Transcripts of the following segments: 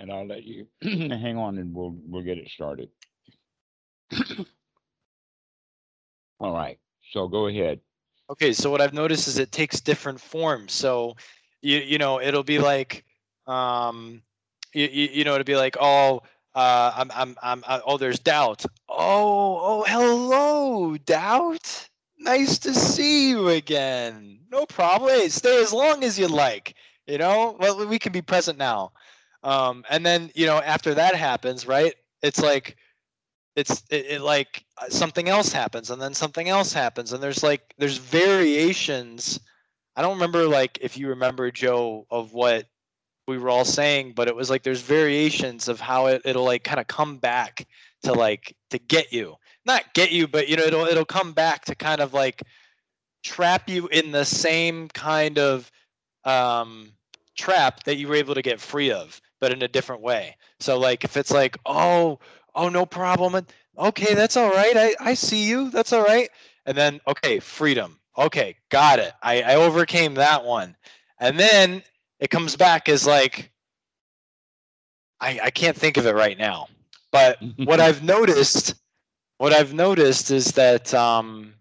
and I'll let you hang on, and we'll we'll get it started. All right. So go ahead. Okay, so what I've noticed is it takes different forms. So you you know it'll be like um you you, you know it'll be like oh uh I'm I'm I'm uh, oh there's doubt. Oh oh hello doubt. Nice to see you again. No problem. Stay as long as you like. You know, well we can be present now. Um and then you know after that happens, right? It's like it's it, it, like uh, something else happens and then something else happens and there's like there's variations i don't remember like if you remember joe of what we were all saying but it was like there's variations of how it, it'll like kind of come back to like to get you not get you but you know it'll it'll come back to kind of like trap you in the same kind of um trap that you were able to get free of but in a different way. So like if it's like oh oh no problem okay that's all right i i see you that's all right and then okay freedom okay got it i i overcame that one and then it comes back as like i i can't think of it right now but what i've noticed what i've noticed is that um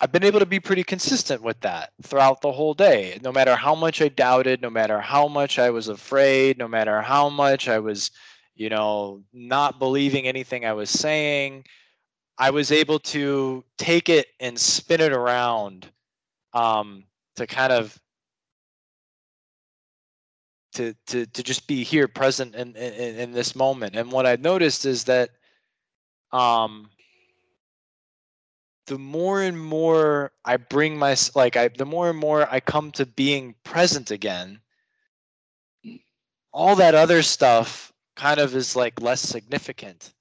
I've been able to be pretty consistent with that throughout the whole day. No matter how much I doubted, no matter how much I was afraid, no matter how much I was you know, not believing anything I was saying. I was able to take it and spin it around um, to kind of to to to just be here present in, in in this moment. And what I noticed is that um the more and more I bring my like I the more and more I come to being present again, all that other stuff kind of is like less significant.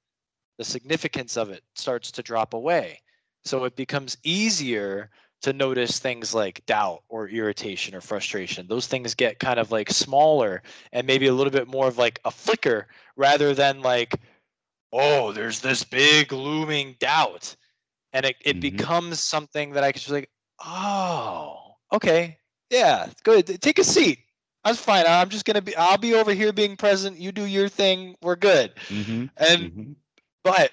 The significance of it starts to drop away. So it becomes easier to notice things like doubt or irritation or frustration. Those things get kind of like smaller and maybe a little bit more of like a flicker rather than like, oh, there's this big looming doubt. And it, it mm-hmm. becomes something that I can just like, oh, okay, yeah, good. Take a seat. That's fine. I'm just gonna be. I'll be over here being present. You do your thing. We're good. Mm-hmm. And mm-hmm. but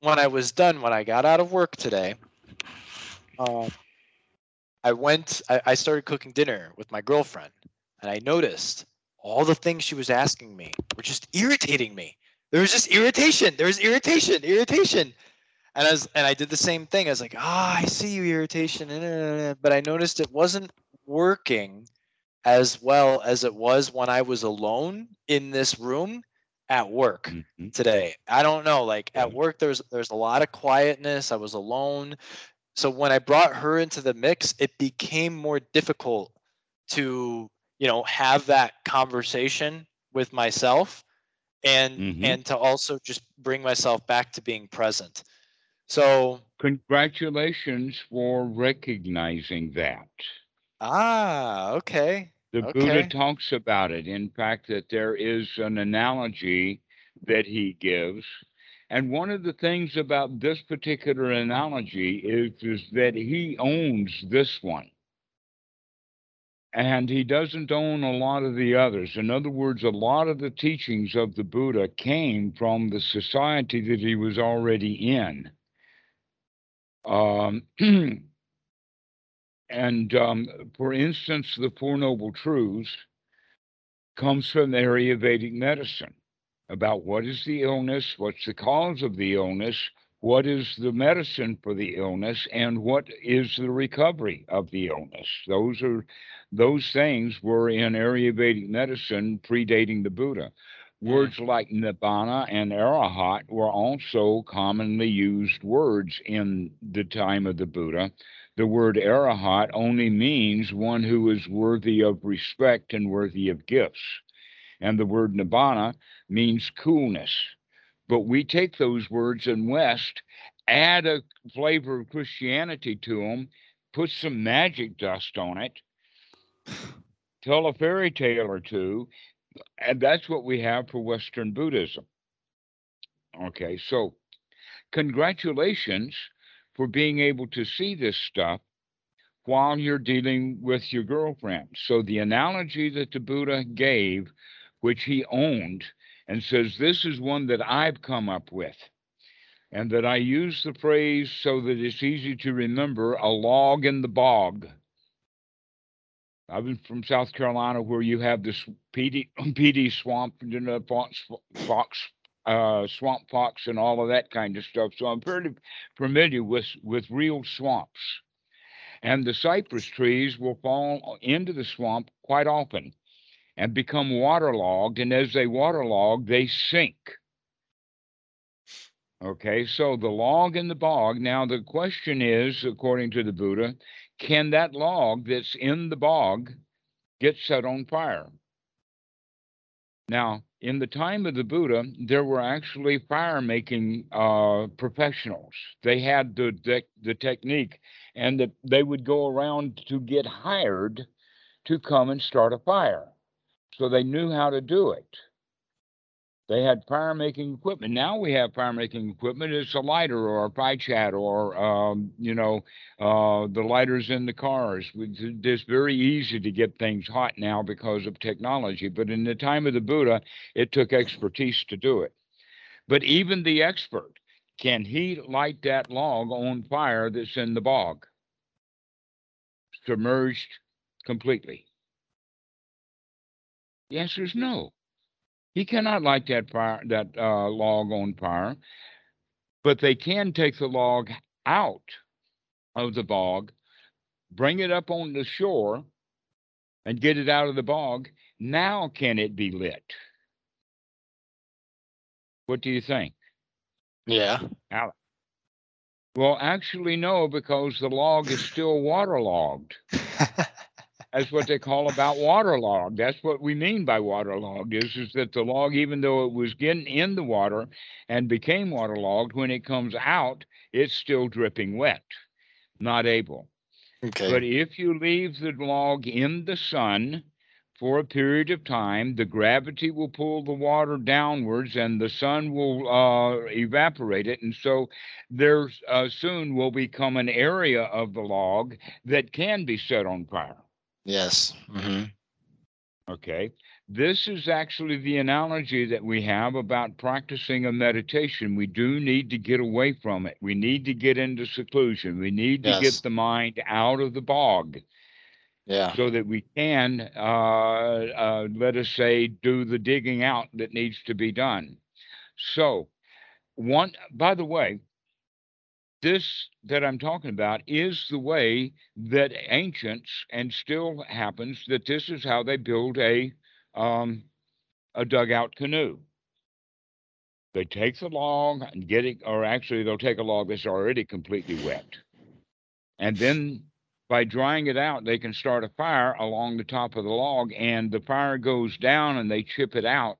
when I was done, when I got out of work today, um, I went. I, I started cooking dinner with my girlfriend, and I noticed all the things she was asking me were just irritating me. There was just irritation. There was irritation, irritation. And I was, and I did the same thing. I was like, ah, oh, I see you irritation, but I noticed it wasn't working as well as it was when I was alone in this room at work mm-hmm. today. I don't know, like at work there's there's a lot of quietness. I was alone. So when I brought her into the mix, it became more difficult to, you know, have that conversation with myself and mm-hmm. and to also just bring myself back to being present. So congratulations for recognizing that. Ah, okay. The okay. Buddha talks about it. In fact, that there is an analogy that he gives. And one of the things about this particular analogy is, is that he owns this one. And he doesn't own a lot of the others. In other words, a lot of the teachings of the Buddha came from the society that he was already in. Um, And um, for instance, the Four Noble Truths comes from the area of Vedic medicine about what is the illness, what's the cause of the illness, what is the medicine for the illness, and what is the recovery of the illness. Those are those things were in Ayurvedic medicine predating the Buddha. Words mm. like nibbana and arahat were also commonly used words in the time of the Buddha the word arahat only means one who is worthy of respect and worthy of gifts. And the word nibbana means coolness. But we take those words in West, add a flavor of Christianity to them, put some magic dust on it, tell a fairy tale or two, and that's what we have for Western Buddhism. Okay, so congratulations for being able to see this stuff while you're dealing with your girlfriend. So the analogy that the Buddha gave which he owned, and says, This is one that I've come up with. And that I use the phrase so that it's easy to remember a log in the bog. I've been from South Carolina where you have this Pee Dee, Pee Dee swamp, you know, fox, fox uh, swamp fox and all of that kind of stuff. So I'm pretty familiar with, with real swamps. And the cypress trees will fall into the swamp quite often and become waterlogged. And as they waterlog, they sink. Okay, so the log in the bog. Now, the question is, according to the Buddha, can that log that's in the bog get set on fire? Now, in the time of the Buddha, there were actually fire making uh, professionals. They had the, the, the technique, and that they would go around to get hired to come and start a fire. So they knew how to do it. They had fire making equipment. Now we have fire making equipment. It's a lighter or a pie chat or, um, you know, uh, the lighters in the cars. It's very easy to get things hot now because of technology. But in the time of the Buddha, it took expertise to do it. But even the expert, can he light that log on fire that's in the bog? Submerged completely. The answer is no. He cannot light that fire, that uh, log on fire, but they can take the log out of the bog, bring it up on the shore, and get it out of the bog. Now can it be lit? What do you think? Yeah. Alex? Well, actually, no, because the log is still waterlogged. That's what they call about waterlogged. That's what we mean by waterlogged is, is that the log, even though it was getting in the water and became waterlogged, when it comes out, it's still dripping wet, not able. Okay. But if you leave the log in the sun for a period of time, the gravity will pull the water downwards and the sun will uh, evaporate it. And so there uh, soon will become an area of the log that can be set on fire. Yes. hmm Okay. This is actually the analogy that we have about practicing a meditation. We do need to get away from it. We need to get into seclusion. We need to Yes. get the mind out of the bog Yeah. so that we can, uh, uh, let us say, do the digging out that needs to be done. So, one, by the way, this that I'm talking about is the way that ancients, and still happens, that this is how they build a um, a dugout canoe. They take the log and get it, or actually, they'll take a log that's already completely wet, and then by drying it out, they can start a fire along the top of the log, and the fire goes down, and they chip it out,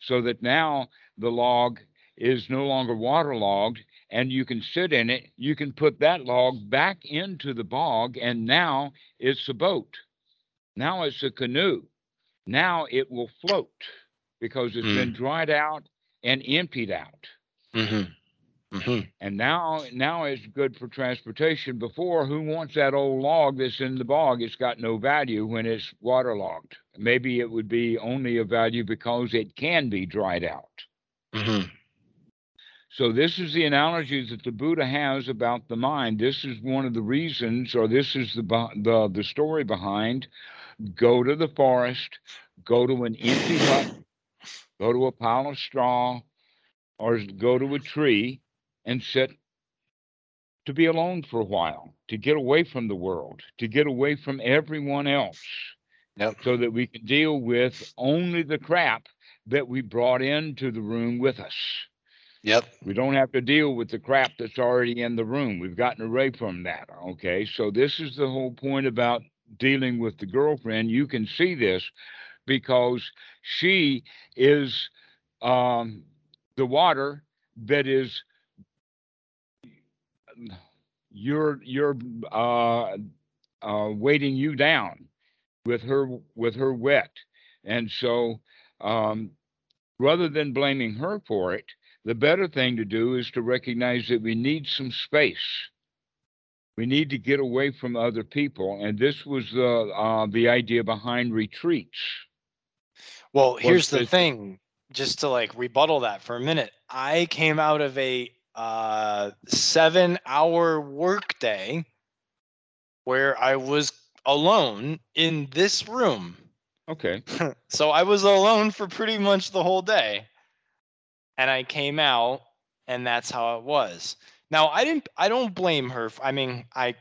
so that now the log is no longer waterlogged and you can sit in it. You can put that log back into the bog, and now it's a boat. Now it's a canoe. Now it will float because it's been dried out and emptied out. hmm hmm And now, now it's good for transportation. Before, who wants that old log that's in the bog? It's got no value when it's waterlogged. Maybe it would be only of value because it can be dried out. hmm So this is the analogy that the Buddha has about the mind. This is one of the reasons, or this is the the the story behind. Go to the forest, go to an empty hut, go to a pile of straw, or go to a tree and sit to be alone for a while, to get away from the world, to get away from everyone else, Yep. so that we can deal with only the crap that we brought into the room with us. Yep. We don't have to deal with the crap that's already in the room. We've gotten away from that. Okay. So, this is the whole point about dealing with the girlfriend. You can see this because she is um, the water that is you're you're uh, uh, weighting you down with her with her wet and so um, rather than blaming her for it the better thing to do is to recognize that we need some space we need to get away from other people and this was the uh, the idea behind retreats Well, here's the thing, just to like rebuttal that for a minute. I came out of a uh, seven hour workday where I was alone in this room. Okay. so I was alone for pretty much the whole day. And I came out and that's how it was. Now I didn't I don't blame her. I mean, I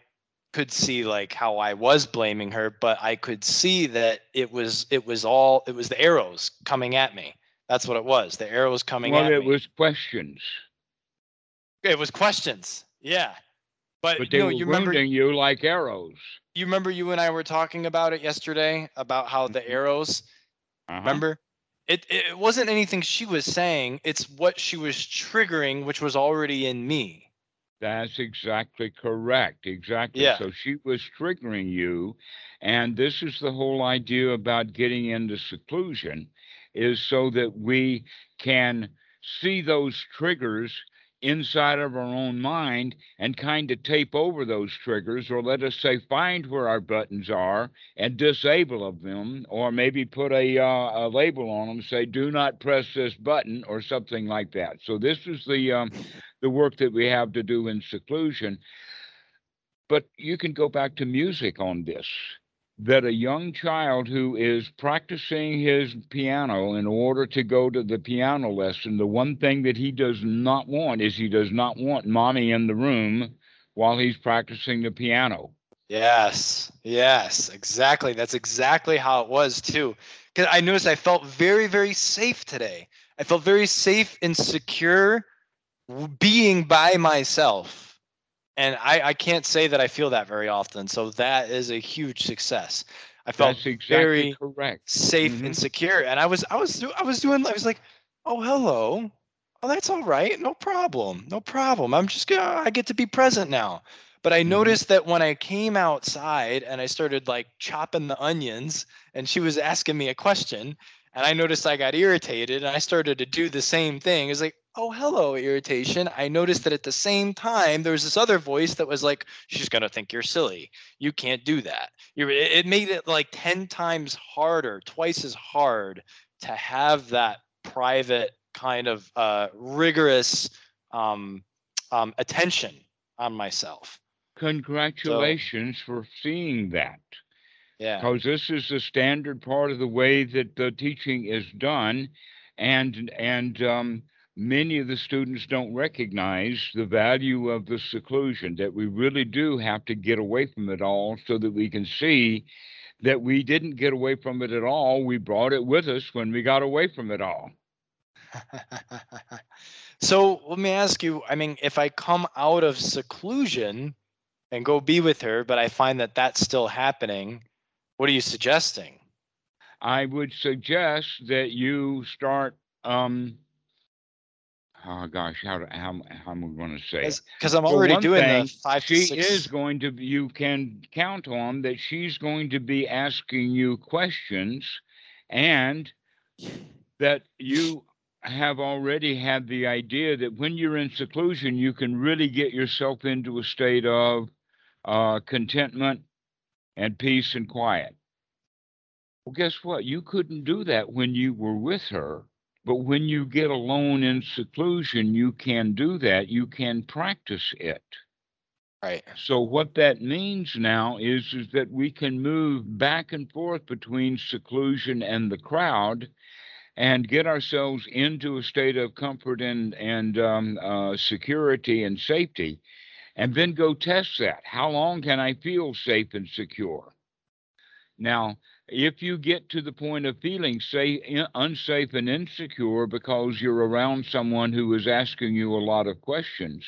could see like how I was blaming her, but I could see that it was it was all it was the arrows coming at me. That's what it was. The arrows coming Well, at me. Well, it was questions, it was questions. Yeah. But, but they no, were you remember wounding you like arrows. you remember you and I were talking about it yesterday about how the Mhm. arrows Uh-huh. Remember? It it wasn't anything she was saying, it's what she was triggering, which was already in me. That's exactly correct. Exactly. Yeah. So she was triggering you. And this is the whole idea about getting into seclusion is so that we can see those triggers inside of our own mind and kind of tape over those triggers or let us say find where our buttons are and disable of them or maybe put a, uh, a label on them say do not press this button or something like that so this is the um, the work that we have to do in seclusion. But you can go back to music on this that a young child who is practicing his piano in order to go to the piano lesson, the one thing that he does not want is he does not want mommy in the room while he's practicing the piano. Yes, yes, exactly. That's exactly how it was too. Because I noticed I felt very, very safe today. I felt very safe and secure being by myself. And I, I can't say that I feel that very often. So that is a huge success. I felt exactly very correct. safe and secure. And I was I was I was doing I was like, oh hello. Oh, that's all right. No problem. No problem. I'm just gonna I get to be present now. But I Mhm. noticed that when I came outside and I started like chopping the onions and she was asking me a question and I noticed I got irritated and I started to do the same thing. It's like, oh hello, irritation. I noticed that at the same time there was this other voice that was like, she's gonna think you're silly. You can't do that. You're, it made it like 10 times harder, twice as hard to have that private kind of uh, rigorous um, um, attention on myself. Congratulations for seeing that. Yeah. because this is the standard part of the way that the teaching is done and and um, many of the students don't recognize the value of the seclusion that we really do have to get away from it all so that we can see that we didn't get away from it at all we brought it with us when we got away from it all so let me ask you I mean, if I come out of seclusion and go be with her, but I find that that's still happening, what are you suggesting? i would suggest that you start um oh gosh how how, how am i going to say it? Because I'm already doing thing, the five she six. is going to you can count on that she's going to be asking you questions and that you have already had the idea that when you're in seclusion you can really get yourself into a state of uh, contentment and peace and quiet well guess what you couldn't do that when you were with her but when you get alone in seclusion you can do that you can practice it right. so what that means now is, is that we can move back and forth between seclusion and the crowd and get ourselves into a state of comfort and, and um, uh, security and safety, and then go test that. How long can I feel safe and secure? Now, if you get to the point of feeling safe, unsafe and insecure because you're around someone who is asking you a lot of questions,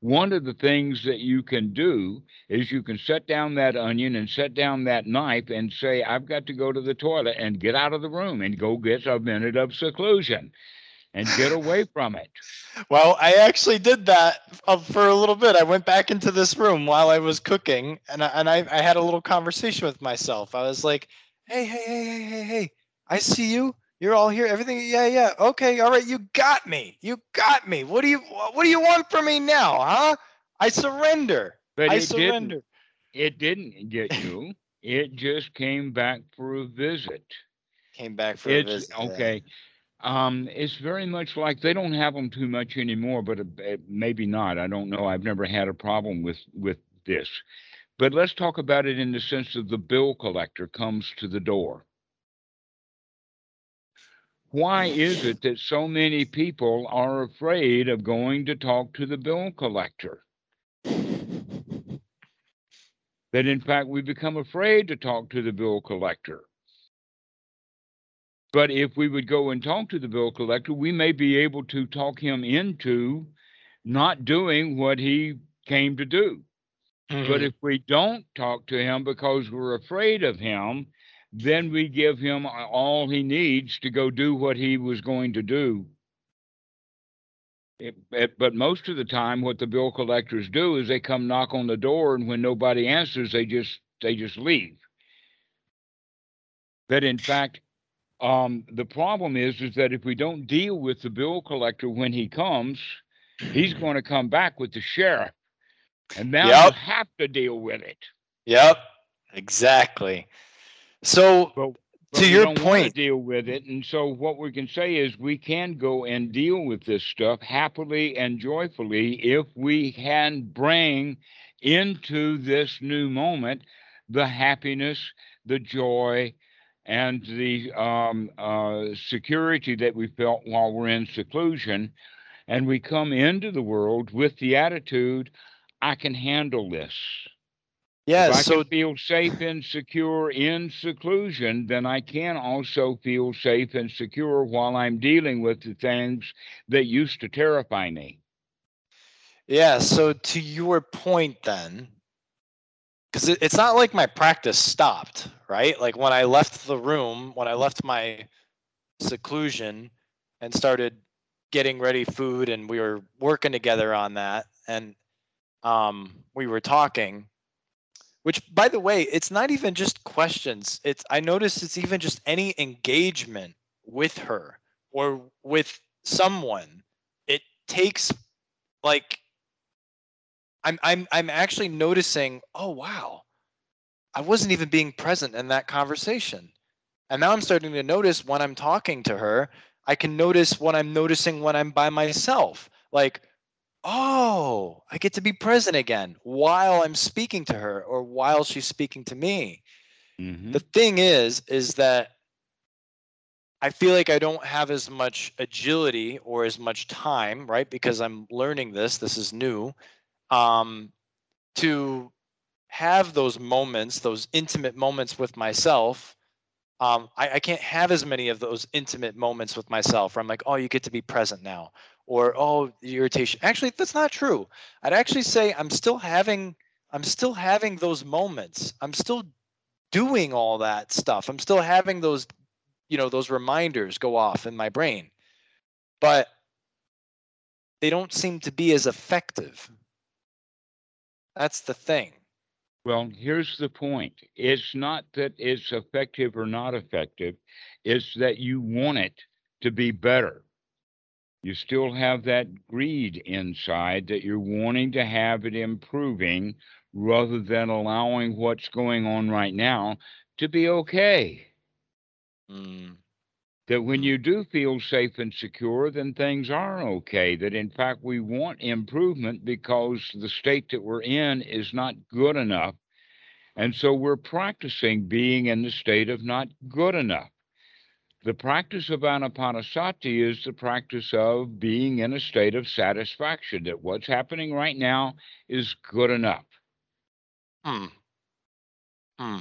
one of the things that you can do is you can set down that onion and set down that knife and say, I've got to go to the toilet and get out of the room and go get a minute of seclusion and get away from it. Well, I actually did that uh, for a little bit. I went back into this room while I was cooking, and I, and I, I had a little conversation with myself. I was like, "Hey, hey, hey, hey, hey, hey! I see you. You're all here. Everything. Yeah, yeah. Okay, all right. You got me. You got me. What do you What do you want from me now, huh? I surrender. But I it surrender." didn't it didn't get you. It just came back for a visit. came back for a It's visit. yeah. okay. Um, it's very much like they don't have them too much anymore, but uh, maybe not. I don't know. I've never had a problem with with this. But let's talk about it in the sense of the bill collector comes to the door. Why is it that so many people are afraid of going to talk to the bill collector? That in fact we become afraid to talk to the bill collector. But if we would go and talk to the bill collector, we may be able to talk him into not doing what he came to do. But Mhm. if we don't talk to him because we're afraid of him, then we give him all he needs to go do what he was going to do. It- it- but most of the time, what the bill collectors do is they come knock on the door, and when nobody answers, they just they just leave. That in fact, um, the problem is is that if we don't deal with the bill collector when he comes, he's going to come back with the sheriff, and now you have to deal with it. Yep, exactly. So But but To your point- deal with it, and so what we can say is we can go and deal with this stuff happily and joyfully if we can bring into this new moment the happiness, the joy, and the um, uh, security that we felt while we're in seclusion, and we come into the world with the attitude, "I can handle this." yeah, if I so can feel safe and secure in seclusion, then I can also feel safe and secure while I'm dealing with the things that used to terrify me. yeah, so to your point then, because it, it's not like my practice stopped, right? Like when I left the room, when I left my seclusion and started getting ready food and we were working together on that and um we were talking which by the way it's not even just questions. It's i noticed it's even just any engagement with her or with someone. It takes like i'm i'm i'm actually noticing oh wow i wasn't even being present in that conversation. And now i'm starting to notice when i'm talking to her i can notice what i'm noticing when i'm by myself. Like oh, I get to be present again while I'm speaking to her or while she's speaking to me. Mhm. The thing is, is that I feel like I don't have as much agility or as much time, right? Because I'm learning this, this is new, um, to have those moments, those intimate moments with myself. Um, I, I can't have as many of those intimate moments with myself where I'm like, oh, you get to be present now or oh the irritation. Actually that's not true. I'd actually say i'm still having i'm still having those moments. I'm still doing all that stuff. I'm still having those you know those reminders go off in my brain. But they don't seem to be as effective. That's the thing. Well, here's the point. It's not that it's effective or not effective, it's that you want it to be better. You still have that greed inside that you're wanting to have it improving rather than allowing what's going on right now to be okay. Mm, that when Mm. you do feel safe and secure, then things are okay. That in fact, we want improvement because the state that we're in is not good enough. And so we're practicing being in the state of not good enough. The practice of anapanasati is the practice of being in a state of satisfaction that what's happening right now is good enough. hmm. Hmm.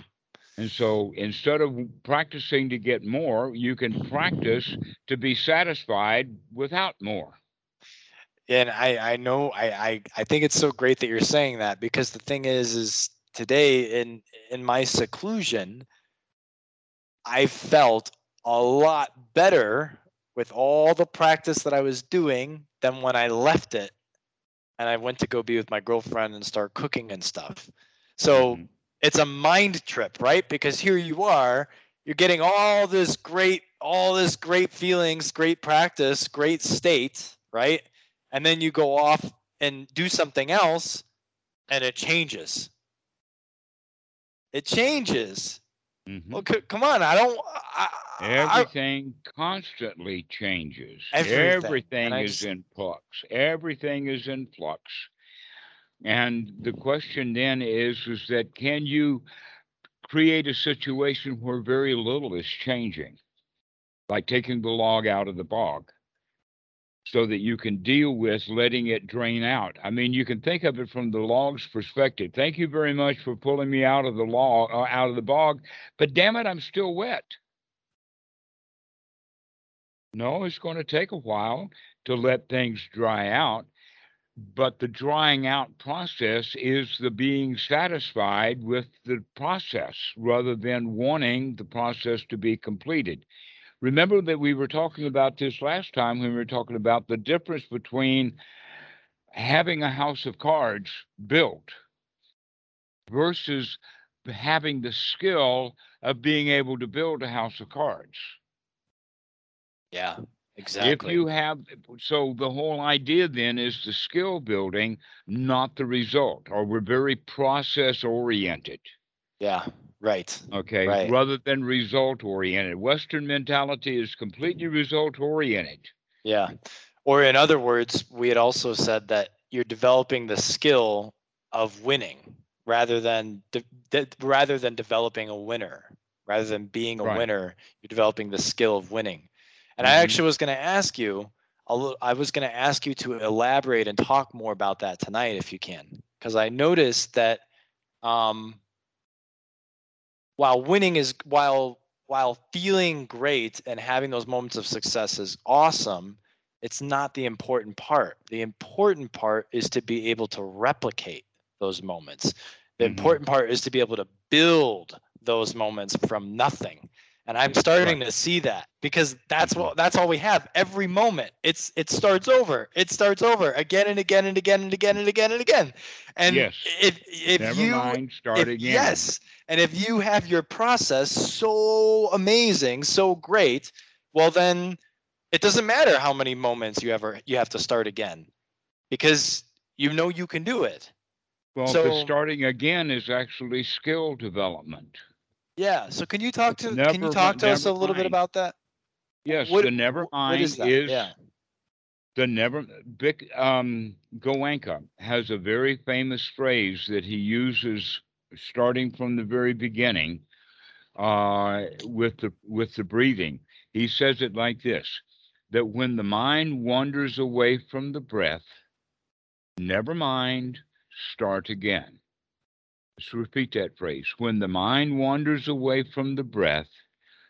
And so instead of practicing to get more, you can practice to be satisfied without more. and I I know I, I I think it's so great that you're saying that because the thing is is today in in my seclusion I felt a lot better with all the practice that I was doing than when I left it and I went to go be with my girlfriend and start cooking and stuff. So Mhm. it's a mind trip, right? Because here you are, you're getting all this great, all this great feelings, great practice, great state, right? And then you go off and do something else and it changes. It changes. Mhm. Well, c- come on, I don't. I, I, Everything constantly changes. Everything, Everything is just- in flux. Everything is in flux. And the question then is, is that can you create a situation where very little is changing? Like taking the log out of the bog so that you can deal with letting it drain out. I mean, you can think of it from the log's perspective. Thank you very much for pulling me out of the log, uh, out of the bog, but damn it, I'm still wet. No, it's going to take a while to let things dry out, but the drying out process is the being satisfied with the process rather than wanting the process to be completed. Remember that we were talking about this last time when we were talking about the difference between having a house of cards built versus having the skill of being able to build a house of cards. yeah, exactly. If you have, so the whole idea then is the skill building, not the result, or we're very process oriented. Yeah, right. Okay. Right. Rather than result oriented. Western mentality is completely result oriented. Yeah. Or in other words, we had also said that you're developing the skill of winning rather than de- de- rather than developing a winner. Rather than being a Right. winner, you're developing the skill of winning. And I Mhm. actually was going to ask you, I was going to ask you to elaborate and talk more about that tonight if you can, because I noticed that um, while winning is while while feeling great and having those moments of success is awesome, it's not the important part. The important part is to be able to replicate those moments. The Mhm. important part is to be able to build those moments from nothing. And I'm starting to see that because that's what that's all we have. Every moment, it's it starts over. It starts over again and again and again and again and again and again. And Yes. if if Never you mind, start if- again. Yes. And if you have your process so amazing, so great, well then it doesn't matter how many moments you ever you have to start again because you know you can do it. Well, so- the starting again is actually skill development. Yeah. So can you talk to can you talk to us a never little bit about that? Yes, What- the never mind is yeah. the never Vic um Goenka has a very famous phrase that he uses starting from the very beginning uh with the with the breathing. He says it like this that when the mind wanders away from the breath, never mind, start again. Let's repeat that phrase. When the mind wanders away from the breath,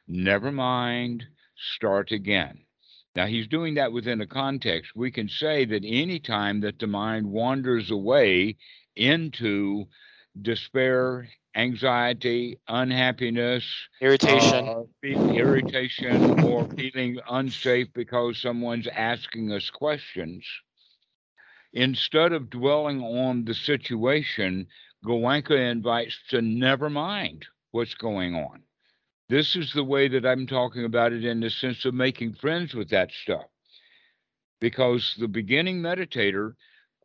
never mind, start again. Now he's doing that within a context. We can say that any time that the mind wanders away into despair, anxiety, unhappiness, Irritation. uh, irritation, or feeling unsafe because someone's asking us questions, instead of dwelling on the situation, Goenka invites to never mind what's going on. This is the way that I'm talking about it in the sense of making friends with that stuff. Because the beginning meditator,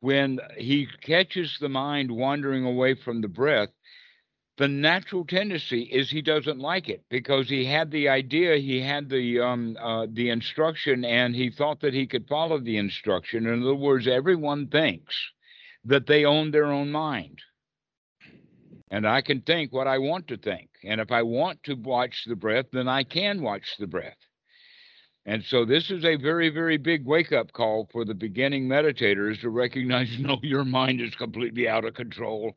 when he catches the mind wandering away from the breath, the natural tendency is he doesn't like it because he had the idea, he had the um, uh, the instruction, and he thought that he could follow the instruction. In other words, everyone thinks that they own their own mind and I can think what I want to think. And if I want to watch the breath, then I can watch the breath. And so this is a very, very big wake up call for the beginning meditators to recognize no, your mind is completely out of control,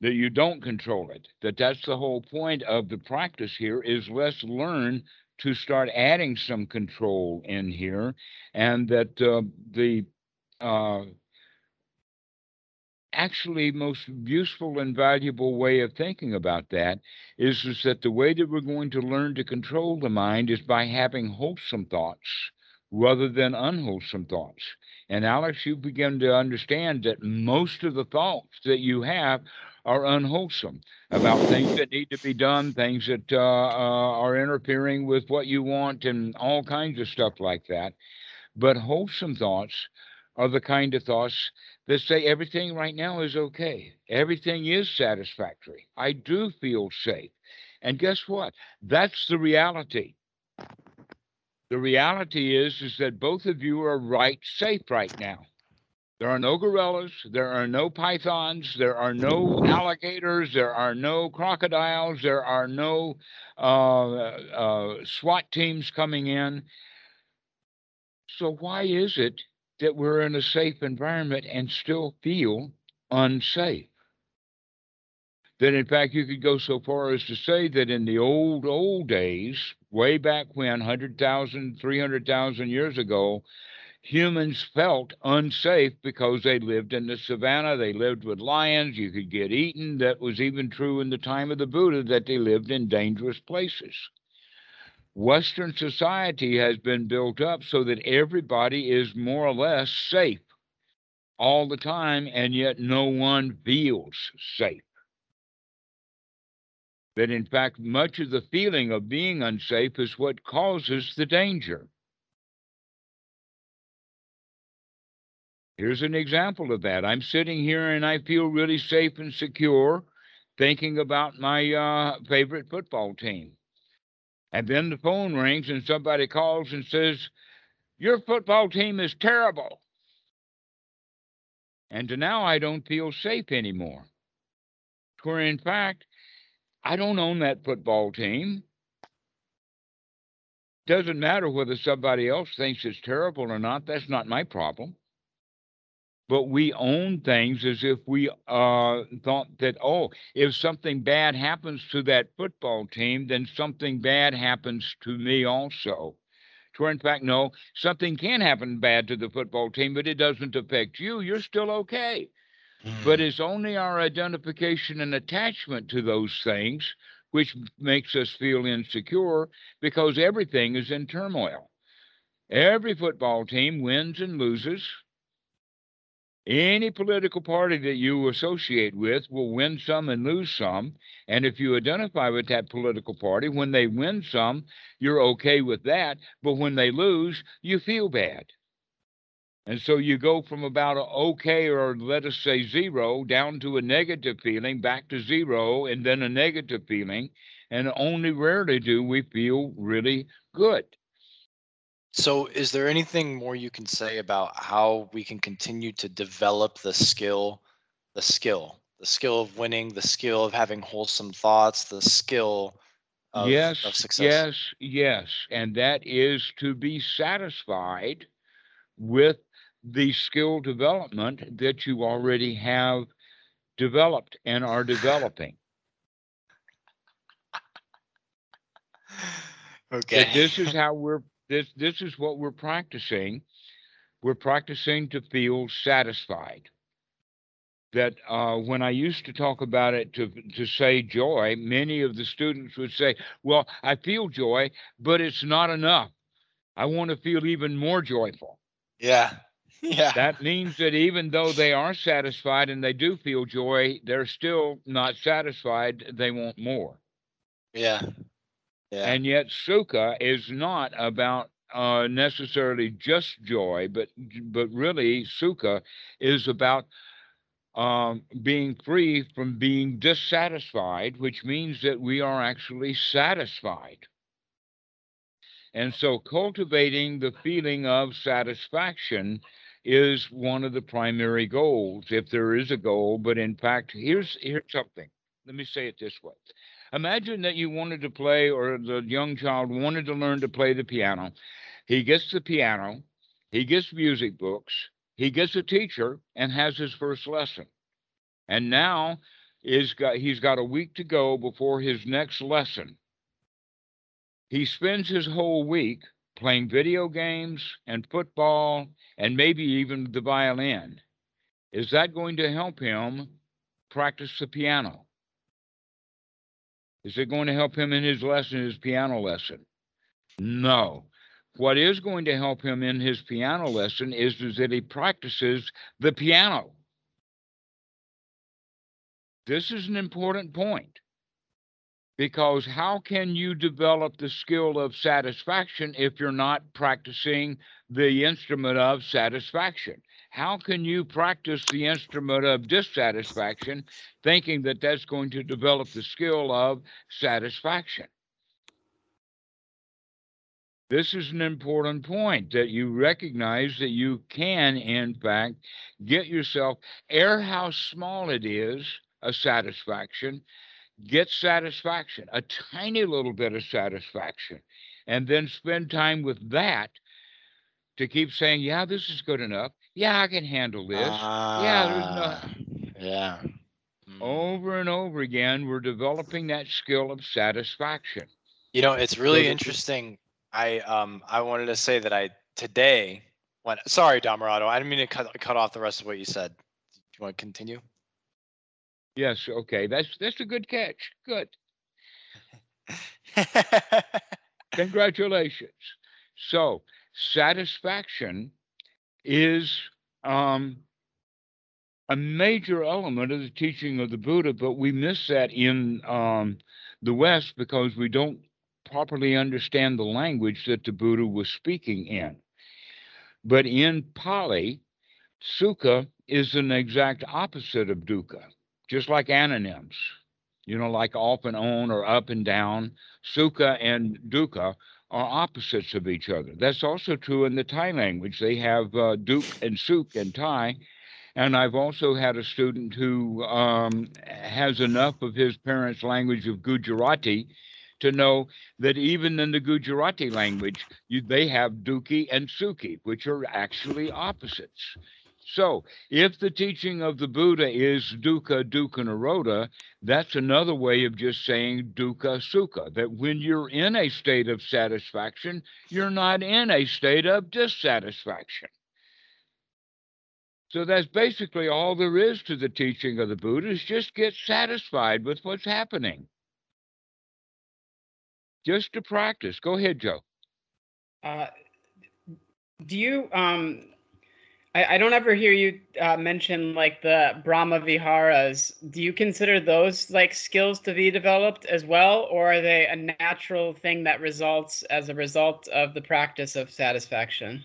that you don't control it, that that's the whole point of the practice here is let's learn to start adding some control in here and that uh, the uh, actually most useful and valuable way of thinking about that is, is that the way that we're going to learn to control the mind is by having wholesome thoughts rather than unwholesome thoughts. And Alex, you begin to understand that most of the thoughts that you have are unwholesome about things that need to be done, things that uh, uh, are interfering with what you want, and all kinds of stuff like that. But wholesome thoughts are the kind of thoughts that say everything right now is okay. Everything is satisfactory. I do feel safe. And guess what? That's the reality. The reality is is that both of you are right safe right now. There are no gorillas, there are no pythons, there are no alligators, there are no crocodiles, there are no uh, uh, SWAT teams coming in. So why is it that we're in a safe environment and still feel unsafe? That in fact you could go so far as to say that in the old old days, way back when 100,000, 300,000 years ago, humans felt unsafe because they lived in the savannah, they lived with lions, you could get eaten. That was even true in the time of the Buddha that they lived in dangerous places. Western society has been built up so that everybody is more or less safe all the time, and yet no one feels safe. That in fact, much of the feeling of being unsafe is what causes the danger. Here's an example of that. I'm sitting here and I feel really safe and secure thinking about my uh, favorite football team. And then the phone rings and somebody calls and says, Your football team is terrible. And now I don't feel safe anymore. Where in fact, I don't own that football team. Doesn't matter whether somebody else thinks it's terrible or not. That's not my problem but we own things as if we uh, thought that, oh, if something bad happens to that football team, then something bad happens to me also. Where in fact, no, something can happen bad to the football team, but it doesn't affect you. You're still okay. Mm. But it's only our identification and attachment to those things which makes us feel insecure because everything is in turmoil. Every football team wins and loses any political party that you associate with will win some and lose some. And if you identify with that political party, when they win some, you're okay with that. But when they lose, you feel bad. And so you go from about an okay or let us say zero down to a negative feeling, back to zero, and then a negative feeling. And only rarely do we feel really good. So, is there anything more you can say about how we can continue to develop the skill, the skill, the skill of winning, the skill of having wholesome thoughts, the skill of, yes, of success? yes, yes. And that is to be satisfied with the skill development that you already have developed and are developing. okay. This is how we're this this is what we're practicing. We're practicing to feel satisfied. That uh, when I used to talk about it to to say joy, many of the students would say, "Well, I feel joy, but it's not enough. I want to feel even more joyful." Yeah, yeah. That means that even though they are satisfied and they do feel joy, they're still not satisfied. They want more. Yeah. Yeah. And yet, sukha is not about uh, necessarily just joy, but but really, sukha is about um, being free from being dissatisfied, which means that we are actually satisfied. And so, cultivating the feeling of satisfaction is one of the primary goals, if there is a goal. But in fact, here's here's something. Let me say it this way Imagine that you wanted to play, or the young child wanted to learn to play the piano. He gets the piano, he gets music books, he gets a teacher, and has his first lesson. And now is got he's got a week to go before his next lesson. He spends his whole week playing video games and football and maybe even the violin. Is that going to help him practice the piano? Is it going to help him in his lesson, his piano lesson? No. What is going to help him in his piano lesson is, is that he practices the piano. This is an important point. Because how can you develop the skill of satisfaction if you're not practicing the instrument of satisfaction? How can you practice the instrument of dissatisfaction thinking that that's going to develop the skill of satisfaction? This is an important point that you recognize that you can, in fact, get yourself, air how small it is, a satisfaction, get satisfaction, a tiny little bit of satisfaction, and then spend time with that to keep saying, yeah, this is good enough. Yeah, I can handle this. yeah, there's no. Ah, Yeah. Mm. Over and over again, we're developing that skill of satisfaction. You know, it's really interesting. I um I wanted to say that I today when sorry, Dhammarato, I didn't mean to cut cut off the rest of what you said. Do you want to continue? Yes, okay, that's that's a good catch. Good. Congratulations. So, satisfaction is um, a major element of the teaching of the Buddha, but we miss that in um, the West because we don't properly understand the language that the Buddha was speaking in. But in Pali, sukha is an exact opposite of dukkha, just like anonyms, you know, like off and on or up and down. Sukha and dukkha are opposites of each other. That's also true in the Thai language. They have uh, duk and suk in Thai. And I've also had a student who um, has enough of his parents' language of Gujarati to know that even in the Gujarati language, you, they have duki and suki, which are actually opposites. So, if the teaching of the Buddha is dukkha, dukkha, nirodha, that's another way of just saying dukkha, sukha, that when you're in a state of satisfaction, you're not in a state of dissatisfaction. So that's basically all there is to the teaching of the Buddha is just get satisfied with what's happening. Just to practice. Go ahead, Joe. Uh, do you um I, I don't ever hear you uh, mention like the Brahma Viharas. Do you consider those like skills to be developed as well, or are they a natural thing that results as a result of the practice of satisfaction?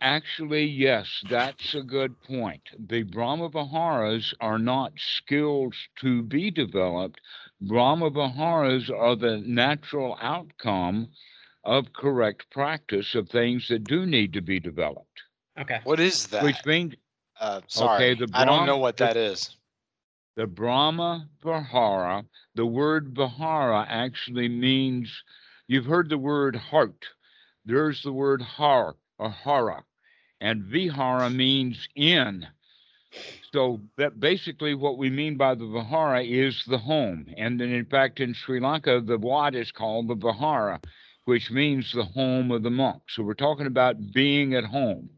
Actually, yes, that's a good point. The Brahma Viharas are not skills to be developed. Brahma Viharas are the natural outcome of correct practice of things that do need to be developed. Okay. What is that? Which means uh, sorry, the I don't know Brahm- what the- that is. the Brahma Vihara, the word Vihara actually means you've heard the word heart. There's the word har or hara, and Vihara means in. So that basically what we mean by the Vihara is the home. And then in fact in Sri Lanka, the Wat is called the Vihara, which means the home of the monk. So we're talking about being at home.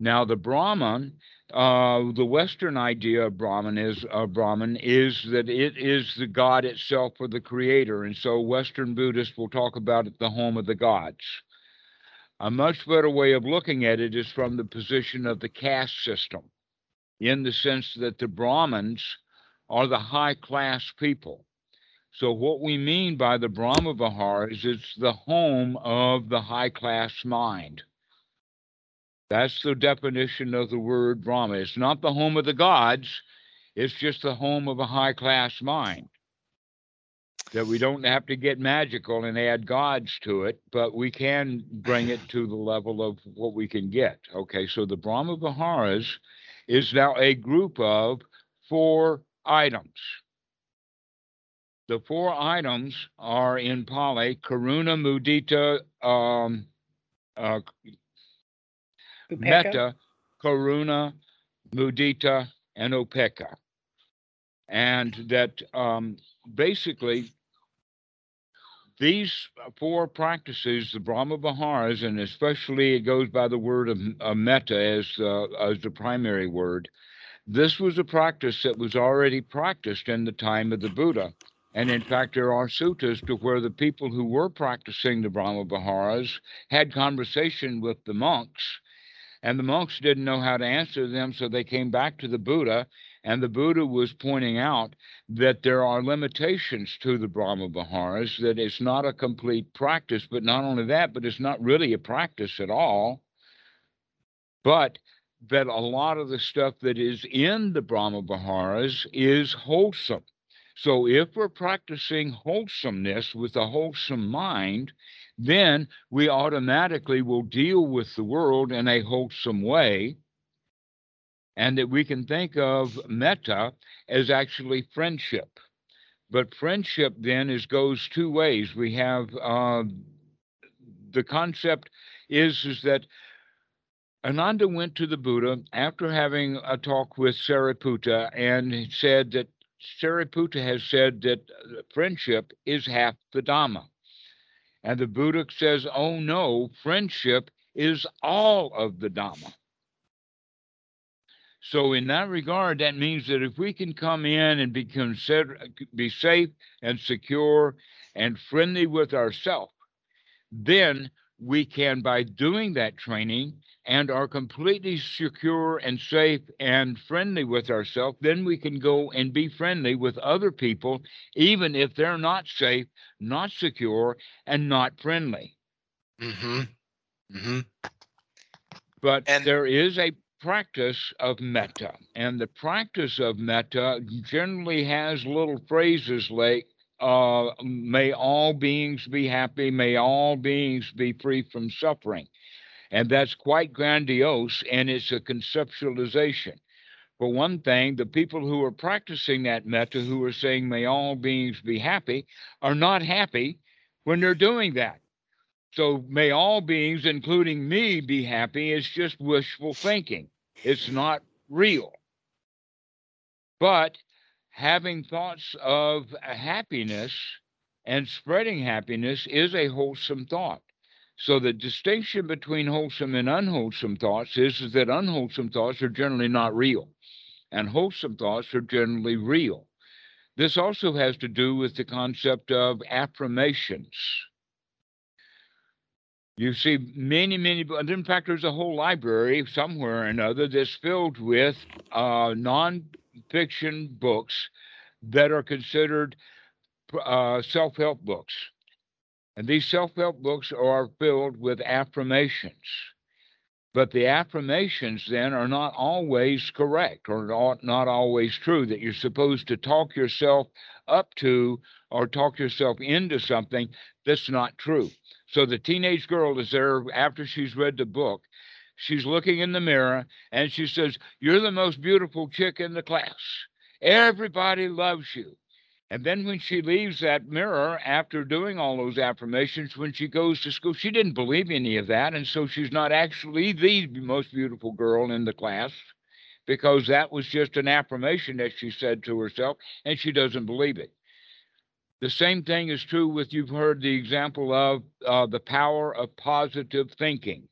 Now the Brahman uh, the Western idea of Brahman is uh, Brahman is that it is the God itself or the creator, and so Western Buddhists will talk about it the home of the gods. A much better way of looking at it is from the position of the caste system, in the sense that the Brahmins are the high class people. So what we mean by the Brahma Vihara is it's the home of the high class mind. That's the definition of the word Brahma. It's not the home of the gods, it's just the home of a high class mind. That we don't have to get magical and add gods to it, but we can bring it to the level of what we can get. Okay, so the Brahma Viharas is now a group of four items. The four items are in Pali Karuna, Mudita, um, uh, Metta, Karuna, Mudita, and Upekkha. And that um, basically these four practices, the Brahma Viharas, and especially it goes by the word of, of metta as, uh, as the primary word. This was a practice that was already practiced in the time of the Buddha. And in fact, there are suttas to where the people who were practicing the Brahma Viharas had conversation with the monks and the monks didn't know how to answer them, so they came back to the Buddha And the Buddha was pointing out that there are limitations to the Brahma Viharas, that it's not a complete practice, but not only that, but it's not really a practice at all. But that a lot of the stuff that is in the Brahma Viharas is wholesome. So if we're practicing wholesomeness with a wholesome mind, then we automatically will deal with the world in a wholesome way. And that we can think of metta as actually friendship. But friendship then is goes two ways. We have uh, the concept is is that Ananda went to the Buddha after having a talk with Sariputta and said that Sariputta has said that uh, friendship is half the Dhamma. And the Buddha says, oh no, friendship is all of the Dhamma. So, in that regard, that means that if we can come in and be, consider, be safe and secure and friendly with ourselves, then we can, by doing that training and are completely secure and safe and friendly with ourselves, then we can go and be friendly with other people, even if they're not safe, not secure, and not friendly. Mm-hmm. Mm-hmm. But And- there is a practice of metta, and the practice of metta generally has little phrases like, uh, may all beings be happy, may all beings be free from suffering. And that's quite grandiose, and it's a conceptualization. For one thing, the people who are practicing that metta, who are saying, may all beings be happy, are not happy when they're doing that. So may all beings, including me, be happy is just wishful thinking. It's not real. But having thoughts of happiness and spreading happiness is a wholesome thought. So the distinction between wholesome and unwholesome thoughts is, is that unwholesome thoughts are generally not real, and wholesome thoughts are generally real. This also has to do with the concept of affirmations. You see many, many, and in fact, there's a whole library somewhere or another that's filled with uh, non-fiction books that are considered uh, self-help books. And these self-help books are filled with affirmations. But the affirmations then are not always correct or not, not always true, that you're supposed to talk yourself up to or talk yourself into something that's not true. So the teenage girl is there after she's read the book. She's looking in the mirror and she says, You're the most beautiful chick in the class. Everybody loves you. And then when she leaves that mirror after doing all those affirmations, when she goes to school, she didn't believe any of that. And so she's not actually the most beautiful girl in the class because that was just an affirmation that she said to herself and she doesn't believe it. The same thing is true with you've heard the example of uh, the power of positive thinking.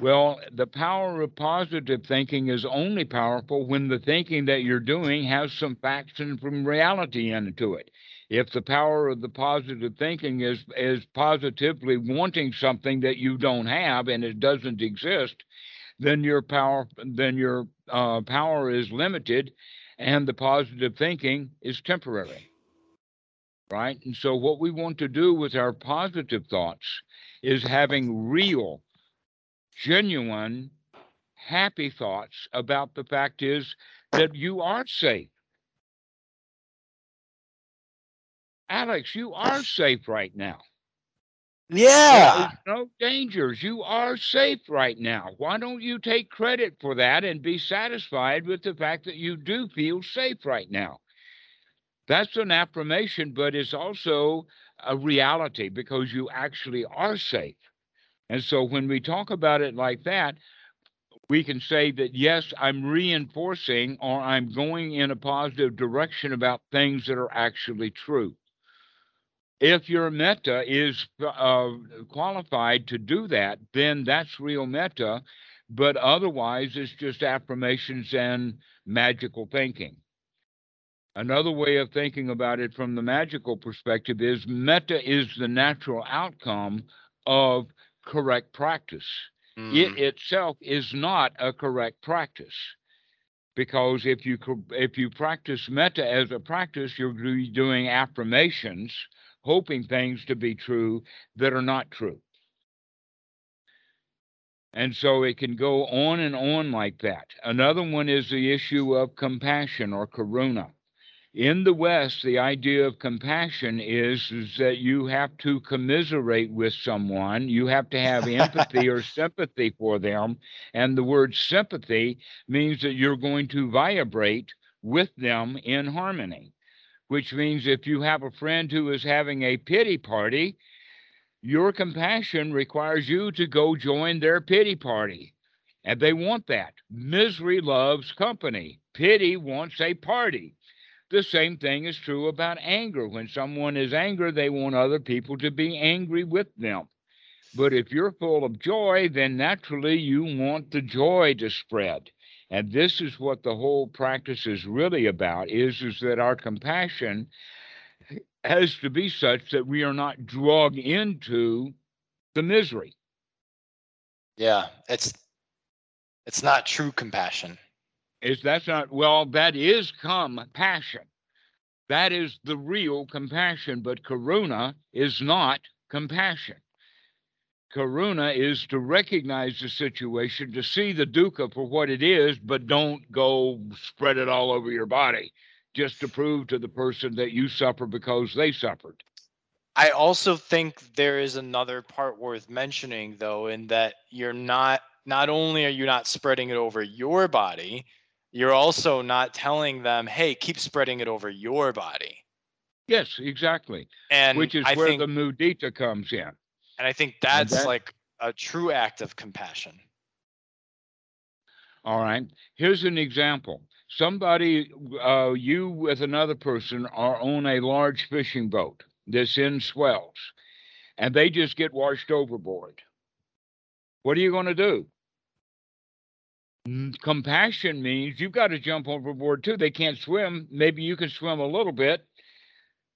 Well, the power of positive thinking is only powerful when the thinking that you're doing has some facts and from reality into it. If the power of the positive thinking is is positively wanting something that you don't have and it doesn't exist, then your power then your uh, power is limited, and the positive thinking is temporary. Right, and so what we want to do with our positive thoughts is having real genuine, happy thoughts about the fact is that you are safe. Alex, you are safe right now. Yeah. No dangers. You are safe right now. Why don't you take credit for that and be satisfied with the fact that you do feel safe right now? That's an affirmation, but it's also a reality because you actually are safe. And so when we talk about it like that, we can say that, yes, I'm reinforcing or I'm going in a positive direction about things that are actually true. If your metta is uh, qualified to do that, then that's real metta. But otherwise, it's just affirmations and magical thinking. Another way of thinking about it from the magical perspective is metta is the natural outcome of correct practice. Mm. It itself is not a correct practice because if you if you practice metta as a practice, you're doing affirmations, hoping things to be true that are not true. And so it can go on and on like that. Another one is the issue of compassion or karuna in the West, the idea of compassion is, is that you have to commiserate with someone, you have to have empathy or sympathy for them. And the word sympathy means that you're going to vibrate with them in harmony, which means if you have a friend who is having a pity party, your compassion requires you to go join their pity party. And they want that. Misery loves company, pity wants a party. The same thing is true about anger. When someone is angry, they want other people to be angry with them. But if you're full of joy, then naturally you want the joy to spread. And this is what the whole practice is really about is, is that our compassion has to be such that we are not dragged into the misery. Yeah, it's it's not true compassion is that's not well that is compassion. That is the real compassion but karuna is not compassion. Karuna is to recognize the situation to see the dukkha for what it is but don't go spread it all over your body just to prove to the person that you suffer because they suffered. I also think there is another part worth mentioning though in that you're not not only are you not spreading it over your body you're also not telling them, hey, keep spreading it over your body. Yes, exactly. And which is I where think, the mudita comes in. And I think that's that, like a true act of compassion. All right. Here's an example. Somebody, uh, you with another person are on a large fishing boat that's in swells, and they just get washed overboard. What are you going to do? Mm, compassion means you've got to jump overboard too. They can't swim. Maybe you can swim a little bit.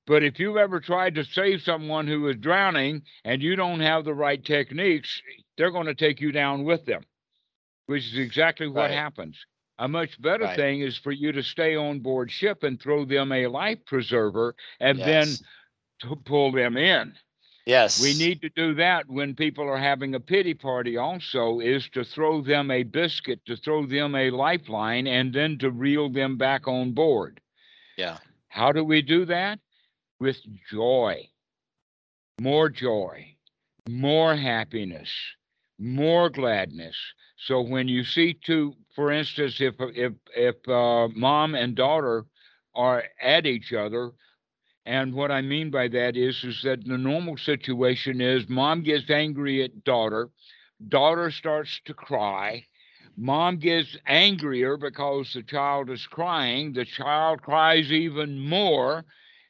But if you've ever tried to save someone who is drowning and you don't have the right techniques, they're going to take you down with them, which is exactly what right. happens. A much better right. thing is for you to stay on board ship and throw them a life preserver and yes. then to pull them in. Yes. We need to do that when people are having a pity party, also, is to throw them a biscuit, to throw them a lifeline, and then to reel them back on board. Yeah. How do we do that? With joy, more joy, more happiness, more gladness. So when you see two, for instance, if if if uh, mom and daughter are at each other, and what I mean by that is, is that the normal situation is mom gets angry at daughter, daughter starts to cry, mom gets angrier because the child is crying, the child cries even more,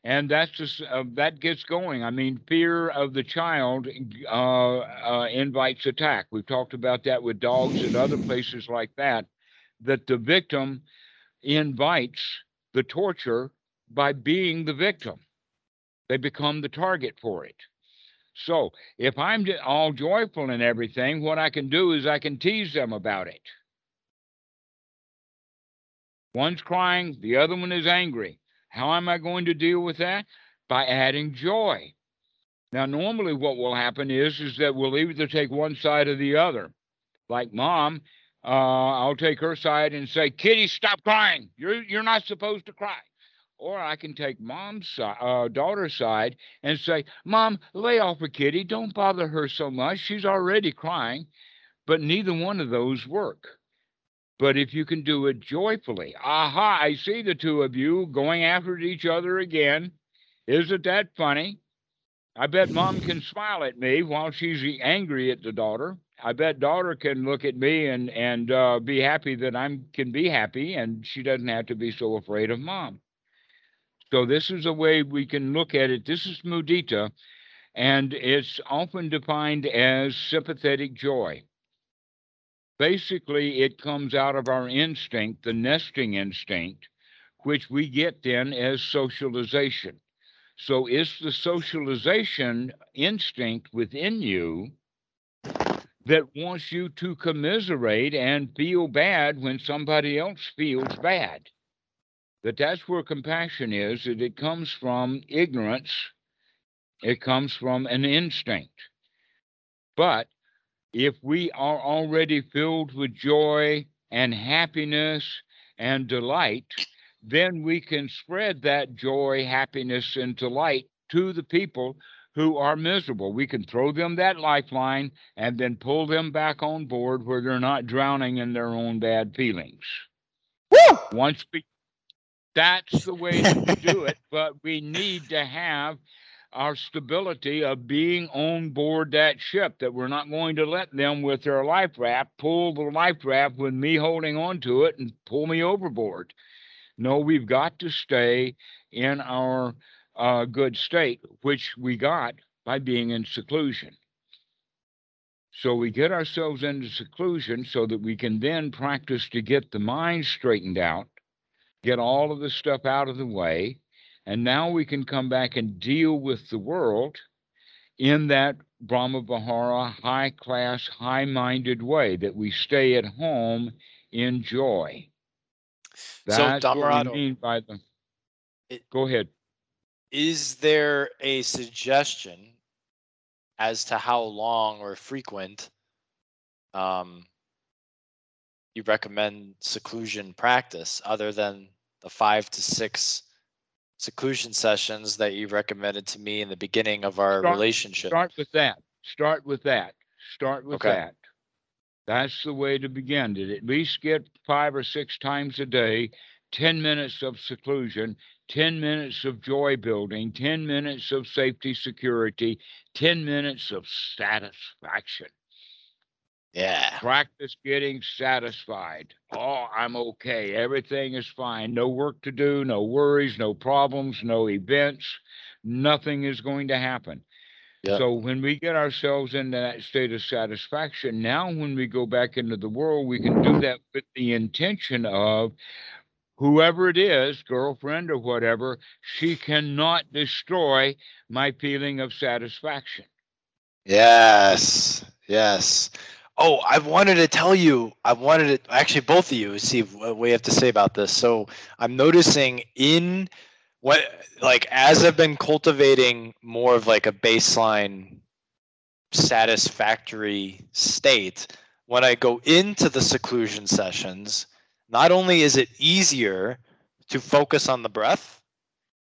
and that's just uh, that gets going. I mean, fear of the child uh, uh, invites attack. We've talked about that with dogs and other places like that. That the victim invites the torture by being the victim. They become the target for it. So if I'm all joyful and everything, what I can do is I can tease them about it. One's crying, the other one is angry. How am I going to deal with that? By adding joy. Now, normally what will happen is, is that we'll either take one side or the other. Like mom, uh, I'll take her side and say, Kitty, stop crying. You're, you're not supposed to cry. Or I can take mom's uh, daughter's side and say, Mom, lay off of Kitty. Don't bother her so much. She's already crying. But neither one of those work. But if you can do it joyfully, aha, I see the two of you going after each other again. Isn't that funny? I bet mom can smile at me while she's angry at the daughter. I bet daughter can look at me and and uh, be happy that I'm can be happy, and she doesn't have to be so afraid of mom. So this is a way we can look at it. This is mudita, and it's often defined as sympathetic joy. Basically, it comes out of our instinct, the nesting instinct, which we get then as socialization. So it's the socialization instinct within you that wants you to commiserate and feel bad when somebody else feels bad. That that's where compassion is, that it comes from ignorance, it comes from an instinct. But if we are already filled with joy and happiness and delight, then we can spread that joy, happiness, and delight to the people who are miserable. We can throw them that lifeline and then pull them back on board where they're not drowning in their own bad feelings. Woo! Once we, that's the way to do it, but we need to have our stability of being on board that ship that we're not going to let them with their life raft pull the life raft with me holding on to it and pull me overboard. No we've got to stay in our uh, good state which we got by being in seclusion. So we get ourselves into seclusion so that we can then practice to get the mind straightened out get all of the stuff out of the way and now we can come back and deal with the world in that Brahma Vihara high class, high minded way that we stay at home in joy. That's so, what we mean by the. It, Go ahead. Is there a suggestion as to how long or frequent um, you recommend seclusion practice other than the five to six seclusion sessions that you recommended to me in the beginning of our Start- relationship. Start with that. Start with that. Start with Okay. that. That's the way to begin. To at least get five or six times a day, 10 minutes of seclusion, 10 minutes of joy building, 10 minutes of safety security, 10 minutes of satisfaction. Yeah. Practice getting satisfied. Oh, I'm okay. Everything is fine. No work to do, no worries, no problems, no events. Nothing is going to happen. Yep. So when we get ourselves into that state of satisfaction, now when we go back into the world, we can do that with the intention of whoever it is, girlfriend or whatever, she cannot destroy my feeling of satisfaction. Yes. Yes. Oh, I wanted to tell you, I wanted to actually both of you see what we have to say about this. So I'm noticing in what like as I've been cultivating more of like a baseline satisfactory state, when I go into the seclusion sessions, not only is it easier to focus on the breath,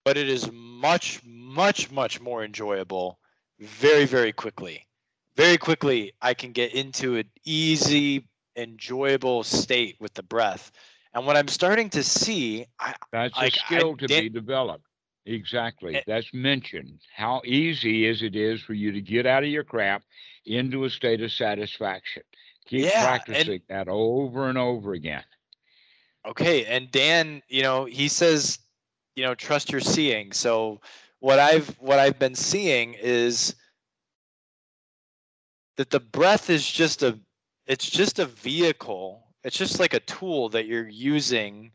but it is much, much, much more enjoyable very, very quickly. Very quickly, I can get into an easy, enjoyable state with the breath. And what I'm starting to see, I, That's Like, a I skill to be developed. Exactly. Eh. That's mentioned. How easy is it is for you to get out of your crap into a state of satisfaction. Keep Yeah, and- practicing that over and over again. Okay, and Dan, you know, he says, you know, trust your seeing. So what I've what I've been seeing is that the breath is just a it's just a vehicle. It's just like a tool that you're using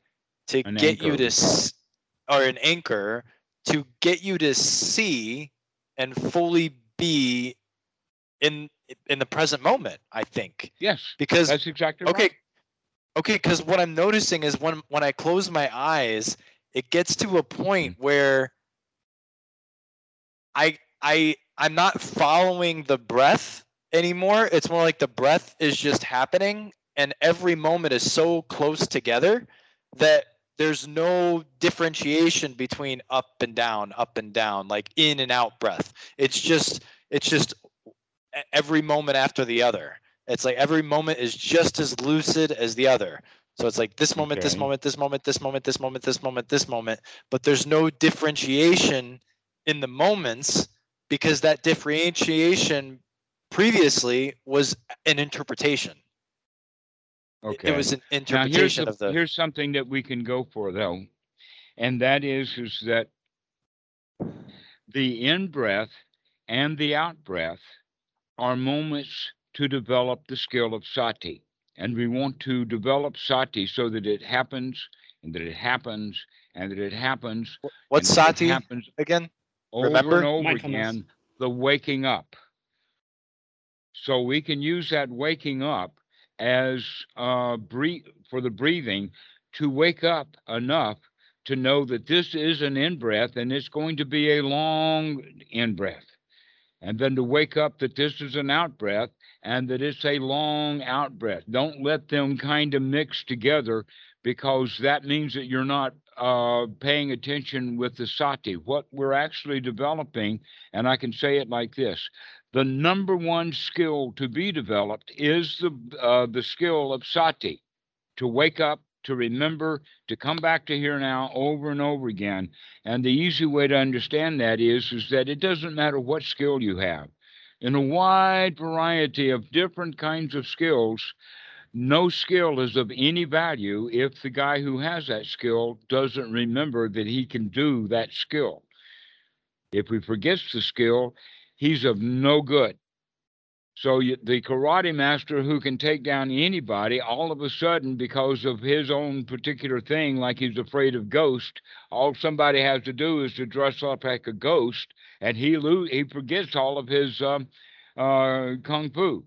to An get you to s- or an anchor to get you to see and fully be in in the present moment, I think. Yes, Because that's exactly okay right. okay Okay, because what i'm noticing is when when i close my eyes it gets to a point Mm. where i i i'm not following the breath anymore it's more like the breath is just happening and every moment is so close together that there's no differentiation between up and down up and down like in and out breath it's just it's just every moment after the other it's like every moment is just as lucid as the other. So it's like this moment, this Okay. moment, this moment, this moment, this moment, this moment, this moment, but there's no differentiation in the moments because that differentiation previously was an interpretation. Okay. It was an here's interpretation the, of the here's something that we can go for though, and that is is that the in breath and the out breath are moments to develop the skill of sati, and we want to develop sati so that it happens and that it happens and that it happens. what's and that it sati happens again? over Remember? and over again. The waking up. So we can use that waking up as uh, for the breathing to wake up enough to know that this is an in breath and it's going to be a long in breath. And then to wake up that this is an out breath and that it's a long out breath. Don't let them kind of mix together because that means that you're not uh, paying attention with the sati. What we're actually developing, and I can say it like this the number one skill to be developed is the, uh, the skill of sati to wake up, to remember, to come back to here now over and over again. And the easy way to understand that is, is that it doesn't matter what skill you have. In a wide variety of different kinds of skills, no skill is of any value if the guy who has that skill doesn't remember that he can do that skill. If he forgets the skill, he's of no good. So you, the karate master who can take down anybody, all of a sudden, because of his own particular thing, like he's afraid of ghosts, all somebody has to do is to dress up like a ghost, and he lo- he forgets all of his um, uh, kung fu.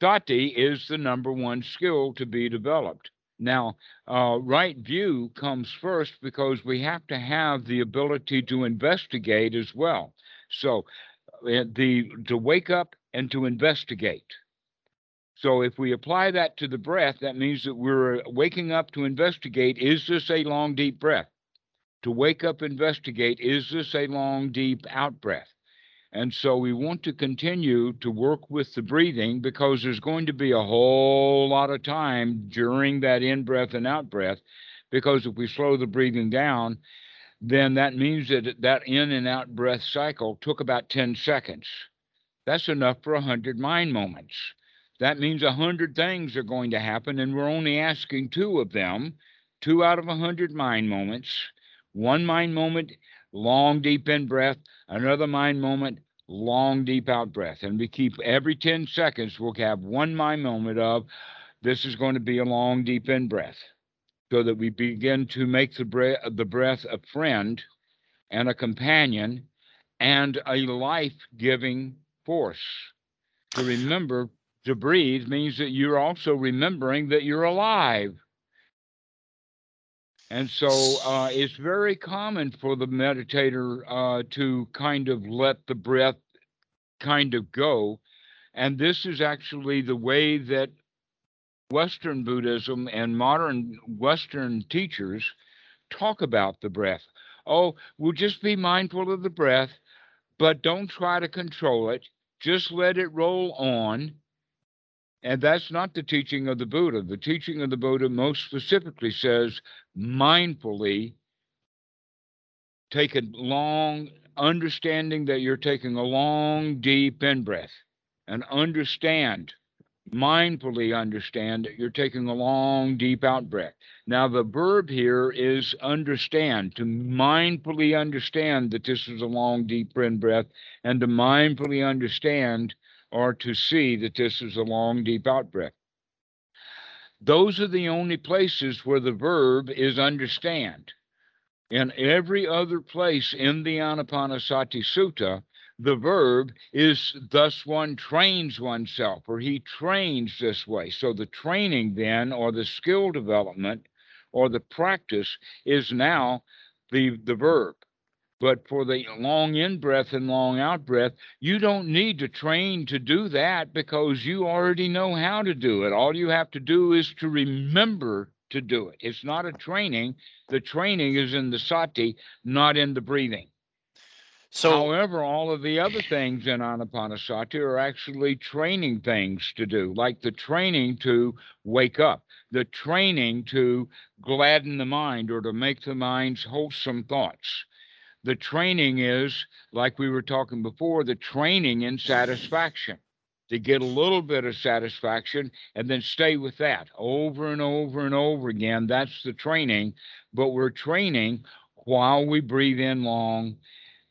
Sati is the number one skill to be developed. Now, uh, right view comes first because we have to have the ability to investigate as well. So, uh, the to wake up and to investigate. So, if we apply that to the breath, that means that we're waking up to investigate: is this a long, deep breath? To wake up, investigate: is this a long, deep out breath? And so we want to continue to work with the breathing because there's going to be a whole lot of time during that in breath and out breath. Because if we slow the breathing down, then that means that that in and out breath cycle took about 10 seconds. That's enough for 100 mind moments. That means 100 things are going to happen, and we're only asking two of them, two out of 100 mind moments. One mind moment long deep in breath, another mind moment, long deep out breath. And we keep every 10 seconds, we'll have one mind moment of this is going to be a long deep in breath. So that we begin to make the breath, the breath a friend and a companion and a life giving force. To remember to breathe means that you're also remembering that you're alive. And so uh, it's very common for the meditator uh, to kind of let the breath kind of go. And this is actually the way that Western Buddhism and modern Western teachers talk about the breath. Oh, we'll just be mindful of the breath, but don't try to control it. Just let it roll on and that's not the teaching of the Buddha. The teaching of the Buddha most specifically says mindfully take a long understanding that you're taking a long, deep in breath and understand, mindfully understand that you're taking a long, deep out breath. Now, the verb here is understand, to mindfully understand that this is a long, deep in breath, and to mindfully understand or to see that this is a long, deep out breath. Those are the only places where the verb is understand. In every other place in the Anapanasati Sutta, the verb is thus one trains oneself, or he trains this way. So the training then, or the skill development, or the practice is now the, the verb. But for the long in breath and long out breath, you don't need to train to do that because you already know how to do it. All you have to do is to remember to do it. It's not a training. The training is in the sati, not in the breathing. So, however, all of the other things in Anapanasati are actually training things to do, like the training to wake up, the training to gladden the mind or to make the mind's wholesome thoughts the training is, like we were talking before, the training in satisfaction to get a little bit of satisfaction and then stay with that over and over and over again. That's the training. But we're training while we breathe in long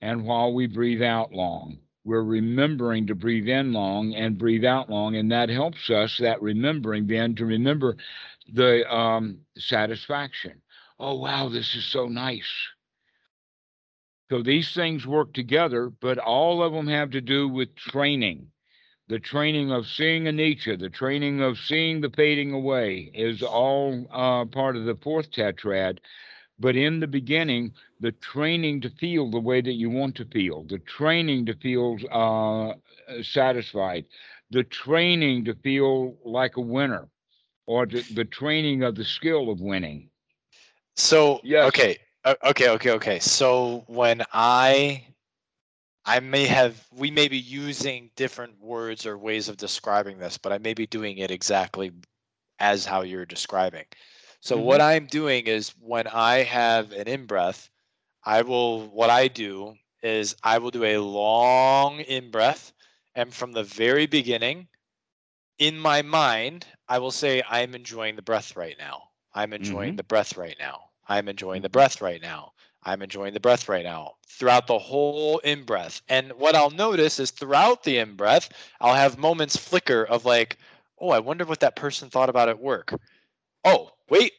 and while we breathe out long. We're remembering to breathe in long and breathe out long. And that helps us, that remembering then, to remember the um, satisfaction. Oh, wow, this is so nice So these things work together, but all of them have to do with training. The training of seeing anicca, the training of seeing the fading away is all uh, part of the fourth tetrad. But in the beginning, the training to feel the way that you want to feel, the training to feel uh, satisfied, the training to feel like a winner, or the, the training of the skill of winning. So Yes. okay, okay, okay, okay. So when I, I may have, we may be using different words or ways of describing this, but I may be doing it exactly as how you're describing. So what I'm doing is when I have an in breath, I will. What I do is I will do a long in breath, and from the very beginning, in my mind, I will say, I'm enjoying the breath right now. I'm enjoying Mhm. the breath right now. I'm enjoying mm. the breath right now. I'm enjoying the breath right now throughout the whole in breath. And what I'll notice is throughout the in breath, I'll have moments flicker of like, oh, I wonder what that person thought about at work. Oh, wait,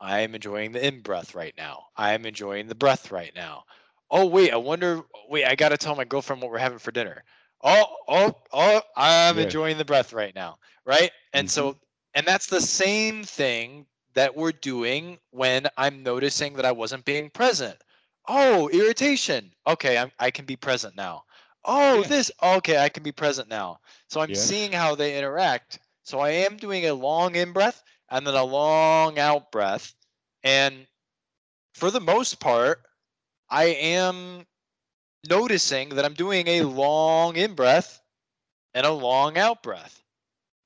I am enjoying the in breath right now. I am enjoying the breath right now. Oh, wait, I wonder, wait, I got to tell my girlfriend what we're having for dinner. Oh, oh, oh, I'm Yes. enjoying the breath right now. Right. And so, mm-hmm. and that's the same thing that we're doing when I'm noticing that I wasn't being present. Oh, irritation. Okay, I'm, I can be present now. Oh, Yeah. this. Okay, I can be present now. So I'm Yes. seeing how they interact. So I am doing a long in breath and then a long out breath. And for the most part, I am noticing that I'm doing a long in breath and a long out breath.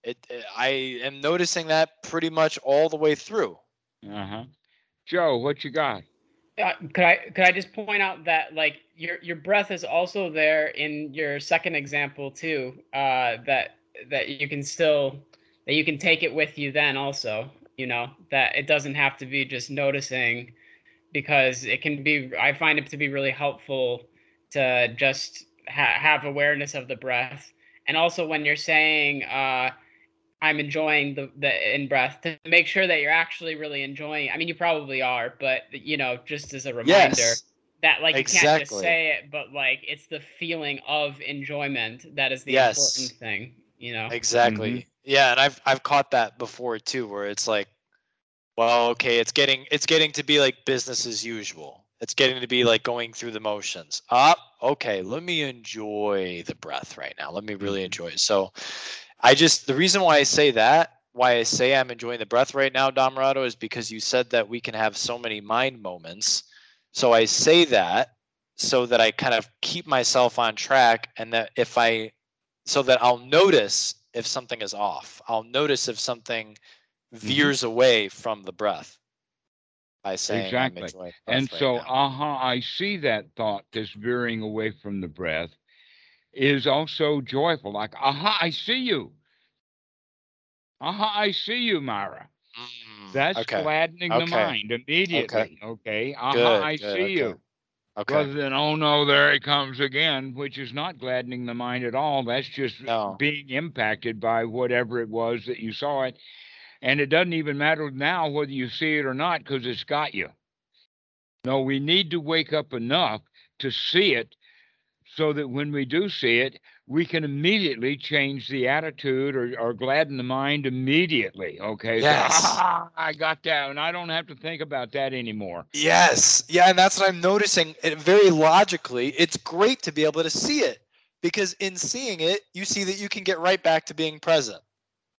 It, it- I am noticing that pretty much all the way through. Uh huh. Joe, what you got? Uh, could I could I just point out that like your your breath is also there in your second example too. Uh, that that you can still that you can take it with you then also. You know that it doesn't have to be just noticing, because it can be. I find it to be really helpful to just ha- have awareness of the breath, and also when you're saying. Uh, I'm enjoying the the in breath to make sure that you're actually really enjoying. I mean, you probably are, but you know, just as a reminder Yes. that like you can't just say it, but like it's the feeling of enjoyment that is the Yes. important thing. You know. Exactly. Mm-hmm. Yeah, and I've I've caught that before too, where it's like, well, okay, it's getting it's getting to be like business as usual. It's getting to be like going through the motions. Up, okay, let me enjoy the breath right now. Let me really enjoy it. So, I just the reason why I say that, why I say I'm enjoying the breath right now, Dhammarato, is because you said that we can have so many mind moments. So I say that so that I kind of keep myself on track, and that if I so that I'll notice if something is off. I'll notice if something mm-hmm. veers away from the breath by saying Exactly. I'm enjoying the breath And right so, now. aha, I see that thought that's veering away from the breath is also joyful. Like, aha, I see you. Aha, I see you, Mara. Mm, That's okay. gladdening Okay. the mind immediately. Okay. Aha, Good, I good, see okay. you. Okay. Rather than, oh no, there he comes again, which is not gladdening the mind at all. That's just No. being impacted by whatever it was that you saw it. And it doesn't even matter now whether you see it or not because it's got you. No, we need to wake up enough to see it so that when we do see it, we can immediately change the attitude or, or gladden the mind immediately. Okay. So, Yes. "Ah, I got that. And I don't have to think about that anymore. Yes. Yeah, and that's what I'm noticing. It, very logically, it's great to be able to see it because in seeing it, you see that you can get right back to being present.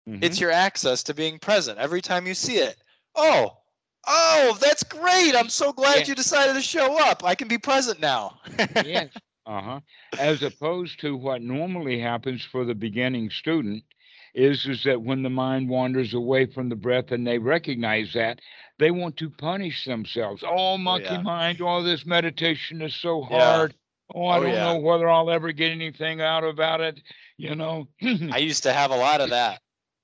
It's Mhm. your access to being present every time you see it. Oh, oh, that's great. I'm so glad Yeah. you decided to show up. I can be present now. yes. Uh huh. As opposed to what normally happens for the beginning student is is that when the mind wanders away from the breath and they recognize that, they want to punish themselves. Oh, monkey yeah. mind! All this meditation is so Yeah. hard. Oh, I Oh, don't yeah. know whether I'll ever get anything out about it. You know. I used to have a lot of that.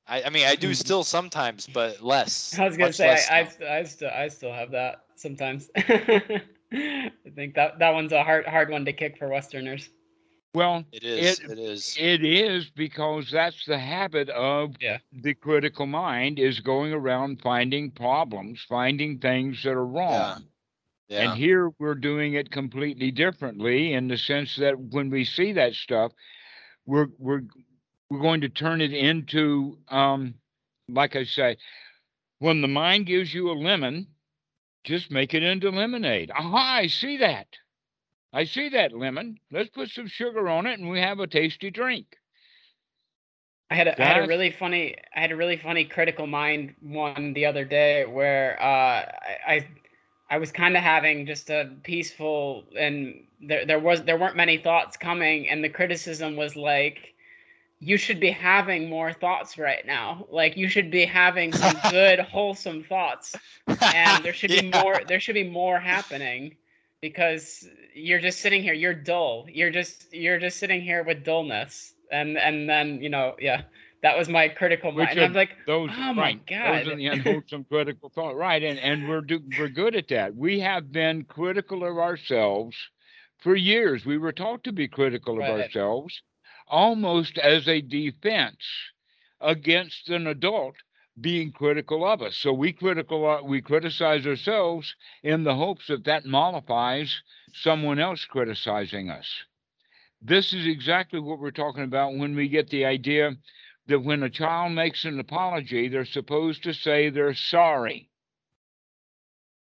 I, I mean, I do Mhm. still sometimes, but less. I was gonna say I, I, I still I still have that sometimes. I think that that one's a hard hard one to kick for Westerners. well, It is. it- it is. It is because that's the habit of Yeah. the critical mind is going around finding problems, finding things that are wrong. Yeah. And here we're doing it completely differently in the sense that when we see that stuff, we're we're we're going to turn it into um like I say, when the mind gives you a lemon, just make it into lemonade. Aha, I see that. I see that lemon. Let's put some sugar on it and we have a tasty drink. I had a, I had a really funny I had a really funny critical mind one the other day where uh, I, I I was kind of having just a peaceful and there there was there weren't many thoughts coming and the criticism was like you should be having more thoughts right now like you should be having some good wholesome thoughts and there should be more there should be more happening because you're just sitting here you're dull you're just you're just sitting here with dullness and and then you know yeah that was my critical mind and i'm like Those Oh my right. God. Those are the unwholesome critical thought. Right. And and we're do, we're good at that. We have been critical of ourselves for years. We were taught to be critical of Right. ourselves almost as a defense against an adult being critical of us. So we critical we criticize ourselves in the hopes that that mollifies someone else criticizing us. This is exactly what we're talking about when we get the idea that when a child makes an apology, they're supposed to say they're sorry.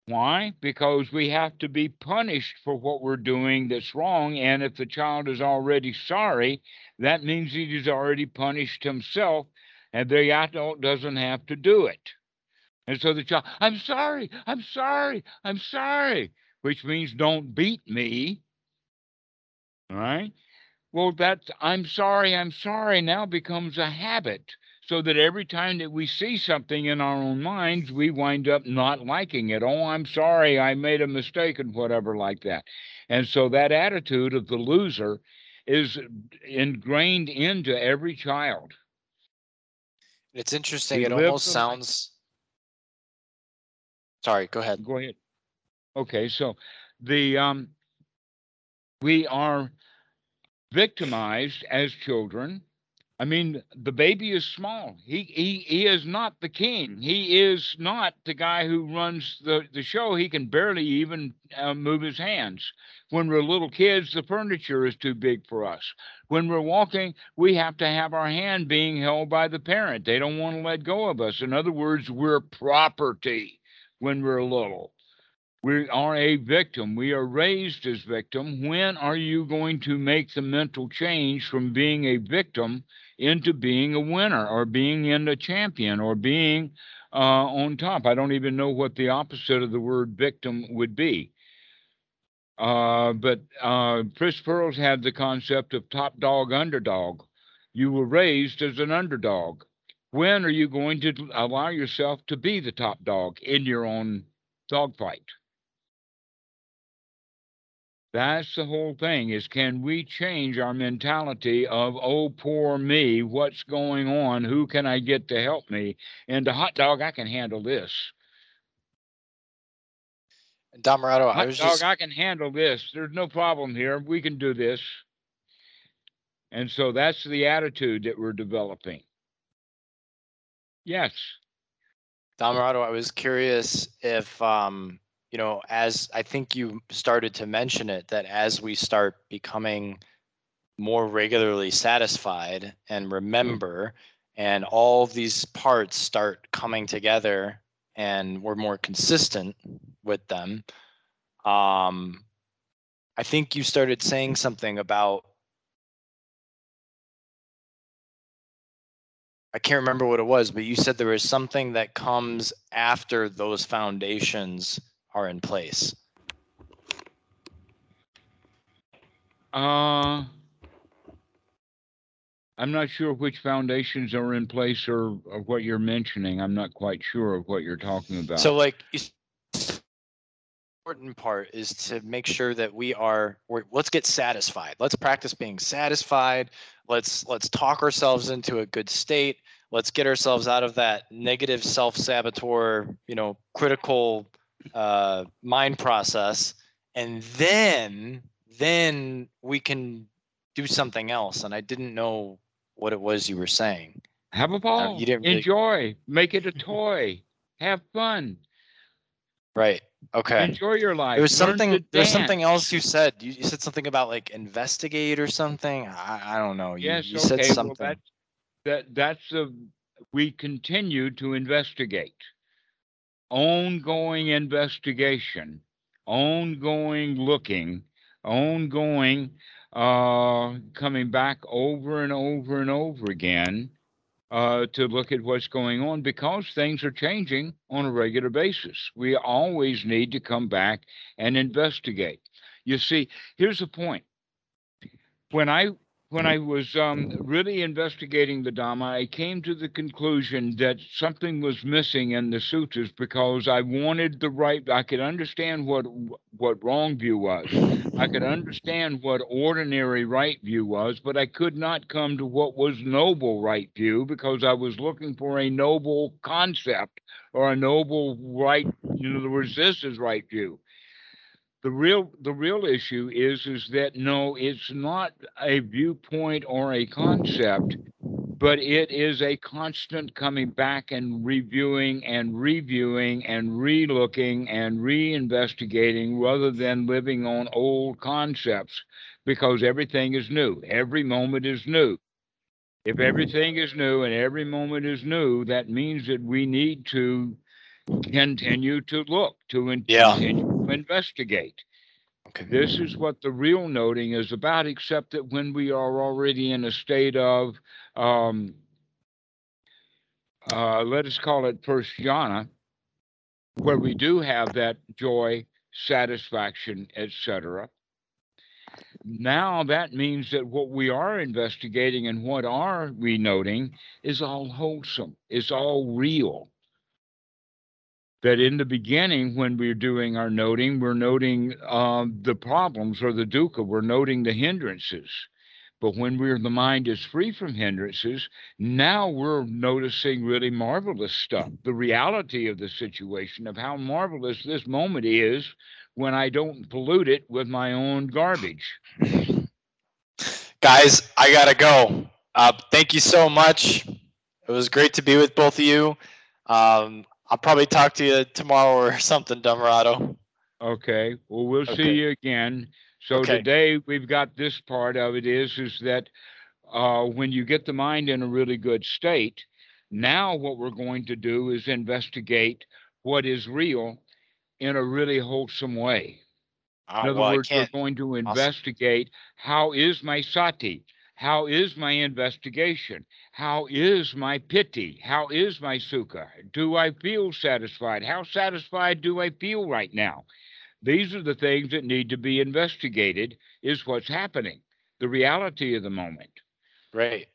Why? Because we have to be punished for what we're doing that's wrong. And if the child is already sorry, that means he has already punished himself, and the adult doesn't have to do it. And so the child, I'm sorry, I'm sorry, I'm sorry, which means don't beat me. All right. Well, that's I'm sorry, I'm sorry now becomes a habit. So that every time that we see something in our own minds, we wind up not liking it. Oh, I'm sorry, I made a mistake and whatever like that. And so that attitude of the loser is ingrained into every child. It's interesting. We It almost life. sounds. Sorry, go ahead. Go ahead. Okay, so the um we are victimized as children. I mean, the baby is small. He he he is not the king. He is not the guy who runs the the show. He can barely even uh, move his hands. When we're little kids, the furniture is too big for us. When we're walking, we have to have our hand being held by the parent. They don't want to let go of us. In other words, we're property when we're little. We are a victim. We are raised as victim. When are you going to make the mental change from being a victim into being a winner or being in a champion or being uh, on top? I don't even know what the opposite of the word victim would be. Uh, but uh, Fritz Perls had the concept of top dog, underdog. You were raised as an underdog. When are you going to allow yourself to be the top dog in your own dogfight? That's the whole thing is can we change our mentality of, oh, poor me, what's going on? Who can I get to help me? And the hot dog, I can handle this. And Dhammarato, I Hot was dog, just I can handle this. There's no problem here. We can do this. And so that's the attitude that we're developing. Yes. Don Dhammarato, I was curious if um, you know, as I think you started to mention it, that as we start becoming more regularly satisfied and remember, and all of these parts start coming together and we're more consistent with them, um, I think you started saying something about I can't remember what it was, but you said there is something that comes after those foundations are in place. Uh, I'm not sure which foundations are in place or, or what you're mentioning. I'm not quite sure of what you're talking about. So like important part is to make sure that we are let's get satisfied. Let's practice being satisfied. Let's let's talk ourselves into a good state. Let's get ourselves out of that negative self-saboteur, you know, critical uh, mind process, and then then we can do something else. And I didn't know what it was you were saying. Have a ball. you didn't really- Enjoy. Make it a toy. Have fun. Right. Okay. Enjoy your life. There was Learn something. There was something else you said. You, you said something about like investigate or something. I, I don't know. You, Yes, you said okay, well, something. that, that, that's a, we continue to investigate. Ongoing investigation, ongoing looking, ongoing, uh, coming back over and over and over again, uh, to look at what's going on because things are changing on a regular basis. We always need to come back and investigate. You see, here's the point. When I when I was um, really investigating the Dhamma, I came to the conclusion that something was missing in the sutras because I wanted the right. I could understand what what wrong view was. I could understand what ordinary right view was, but I could not come to what was noble right view because I was looking for a noble concept or a noble right. In other words, this is right view the real the real issue is is that no it's not a viewpoint or a concept but it is a constant coming back and reviewing and reviewing and relooking and reinvestigating rather than living on old concepts because everything is new every moment is new if everything is new and every moment is new that means that we need to continue to look to and Yeah. Investigate okay. this is what the real noting is about, except that when we are already in a state of, um, uh, let us call it first jhana, where we do have that joy, satisfaction, etc. Now that means that what we are investigating and what are we noting is all wholesome, is all real that in the beginning, when we're doing our noting, we're noting um, the problems or the dukkha, we're noting the hindrances. But when we're the mind is free from hindrances, now we're noticing really marvelous stuff. The reality of the situation of how marvelous this moment is when I don't pollute it with my own garbage. Guys, I gotta go. Uh, thank you so much. It was great to be with both of you. Um, I'll probably talk to you tomorrow or something, Dhammarato. Okay, well, we'll see you again. So Okay. today we've got this part of it is, is that uh, when you get the mind in a really good state, now what we're going to do is investigate what is real in a really wholesome way. Uh, In other well, I words, we're going to investigate how is my sati? How is my investigation? How is my piti? How is my sukha? Do I feel satisfied? How satisfied do I feel right now? These are the things that need to be investigated, is what's happening, the reality of the moment. Right.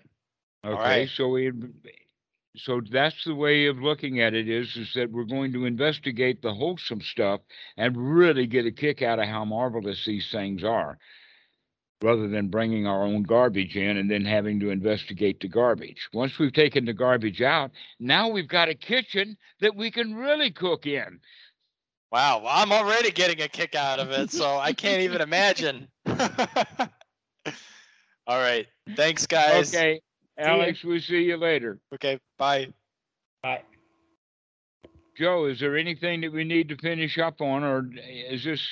Okay, right. so we, so that's the way of looking at it is, is that we're going to investigate the wholesome stuff and really get a kick out of how marvelous these things are, rather than bringing our own garbage in and then having to investigate the garbage. Once we've taken the garbage out, now we've got a kitchen that we can really cook in. Wow. Well, I'm already getting a kick out of it, so I can't even imagine. All right. Thanks, guys. Okay, ya. Alex, we'll see you later. Okay. Bye. Bye. Joe, is there anything that we need to finish up on, or is this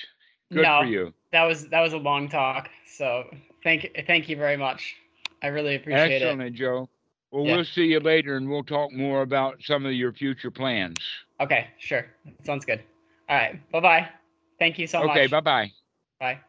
good no, for you? that was that was a long talk. So thank thank you very much. I really appreciate it. Excellent, Joe. Well, Yeah. we'll see you later and we'll talk more about some of your future plans. Okay, sure. Sounds good. All right. Bye bye. Thank you so okay, much. Okay. Bye bye. Bye.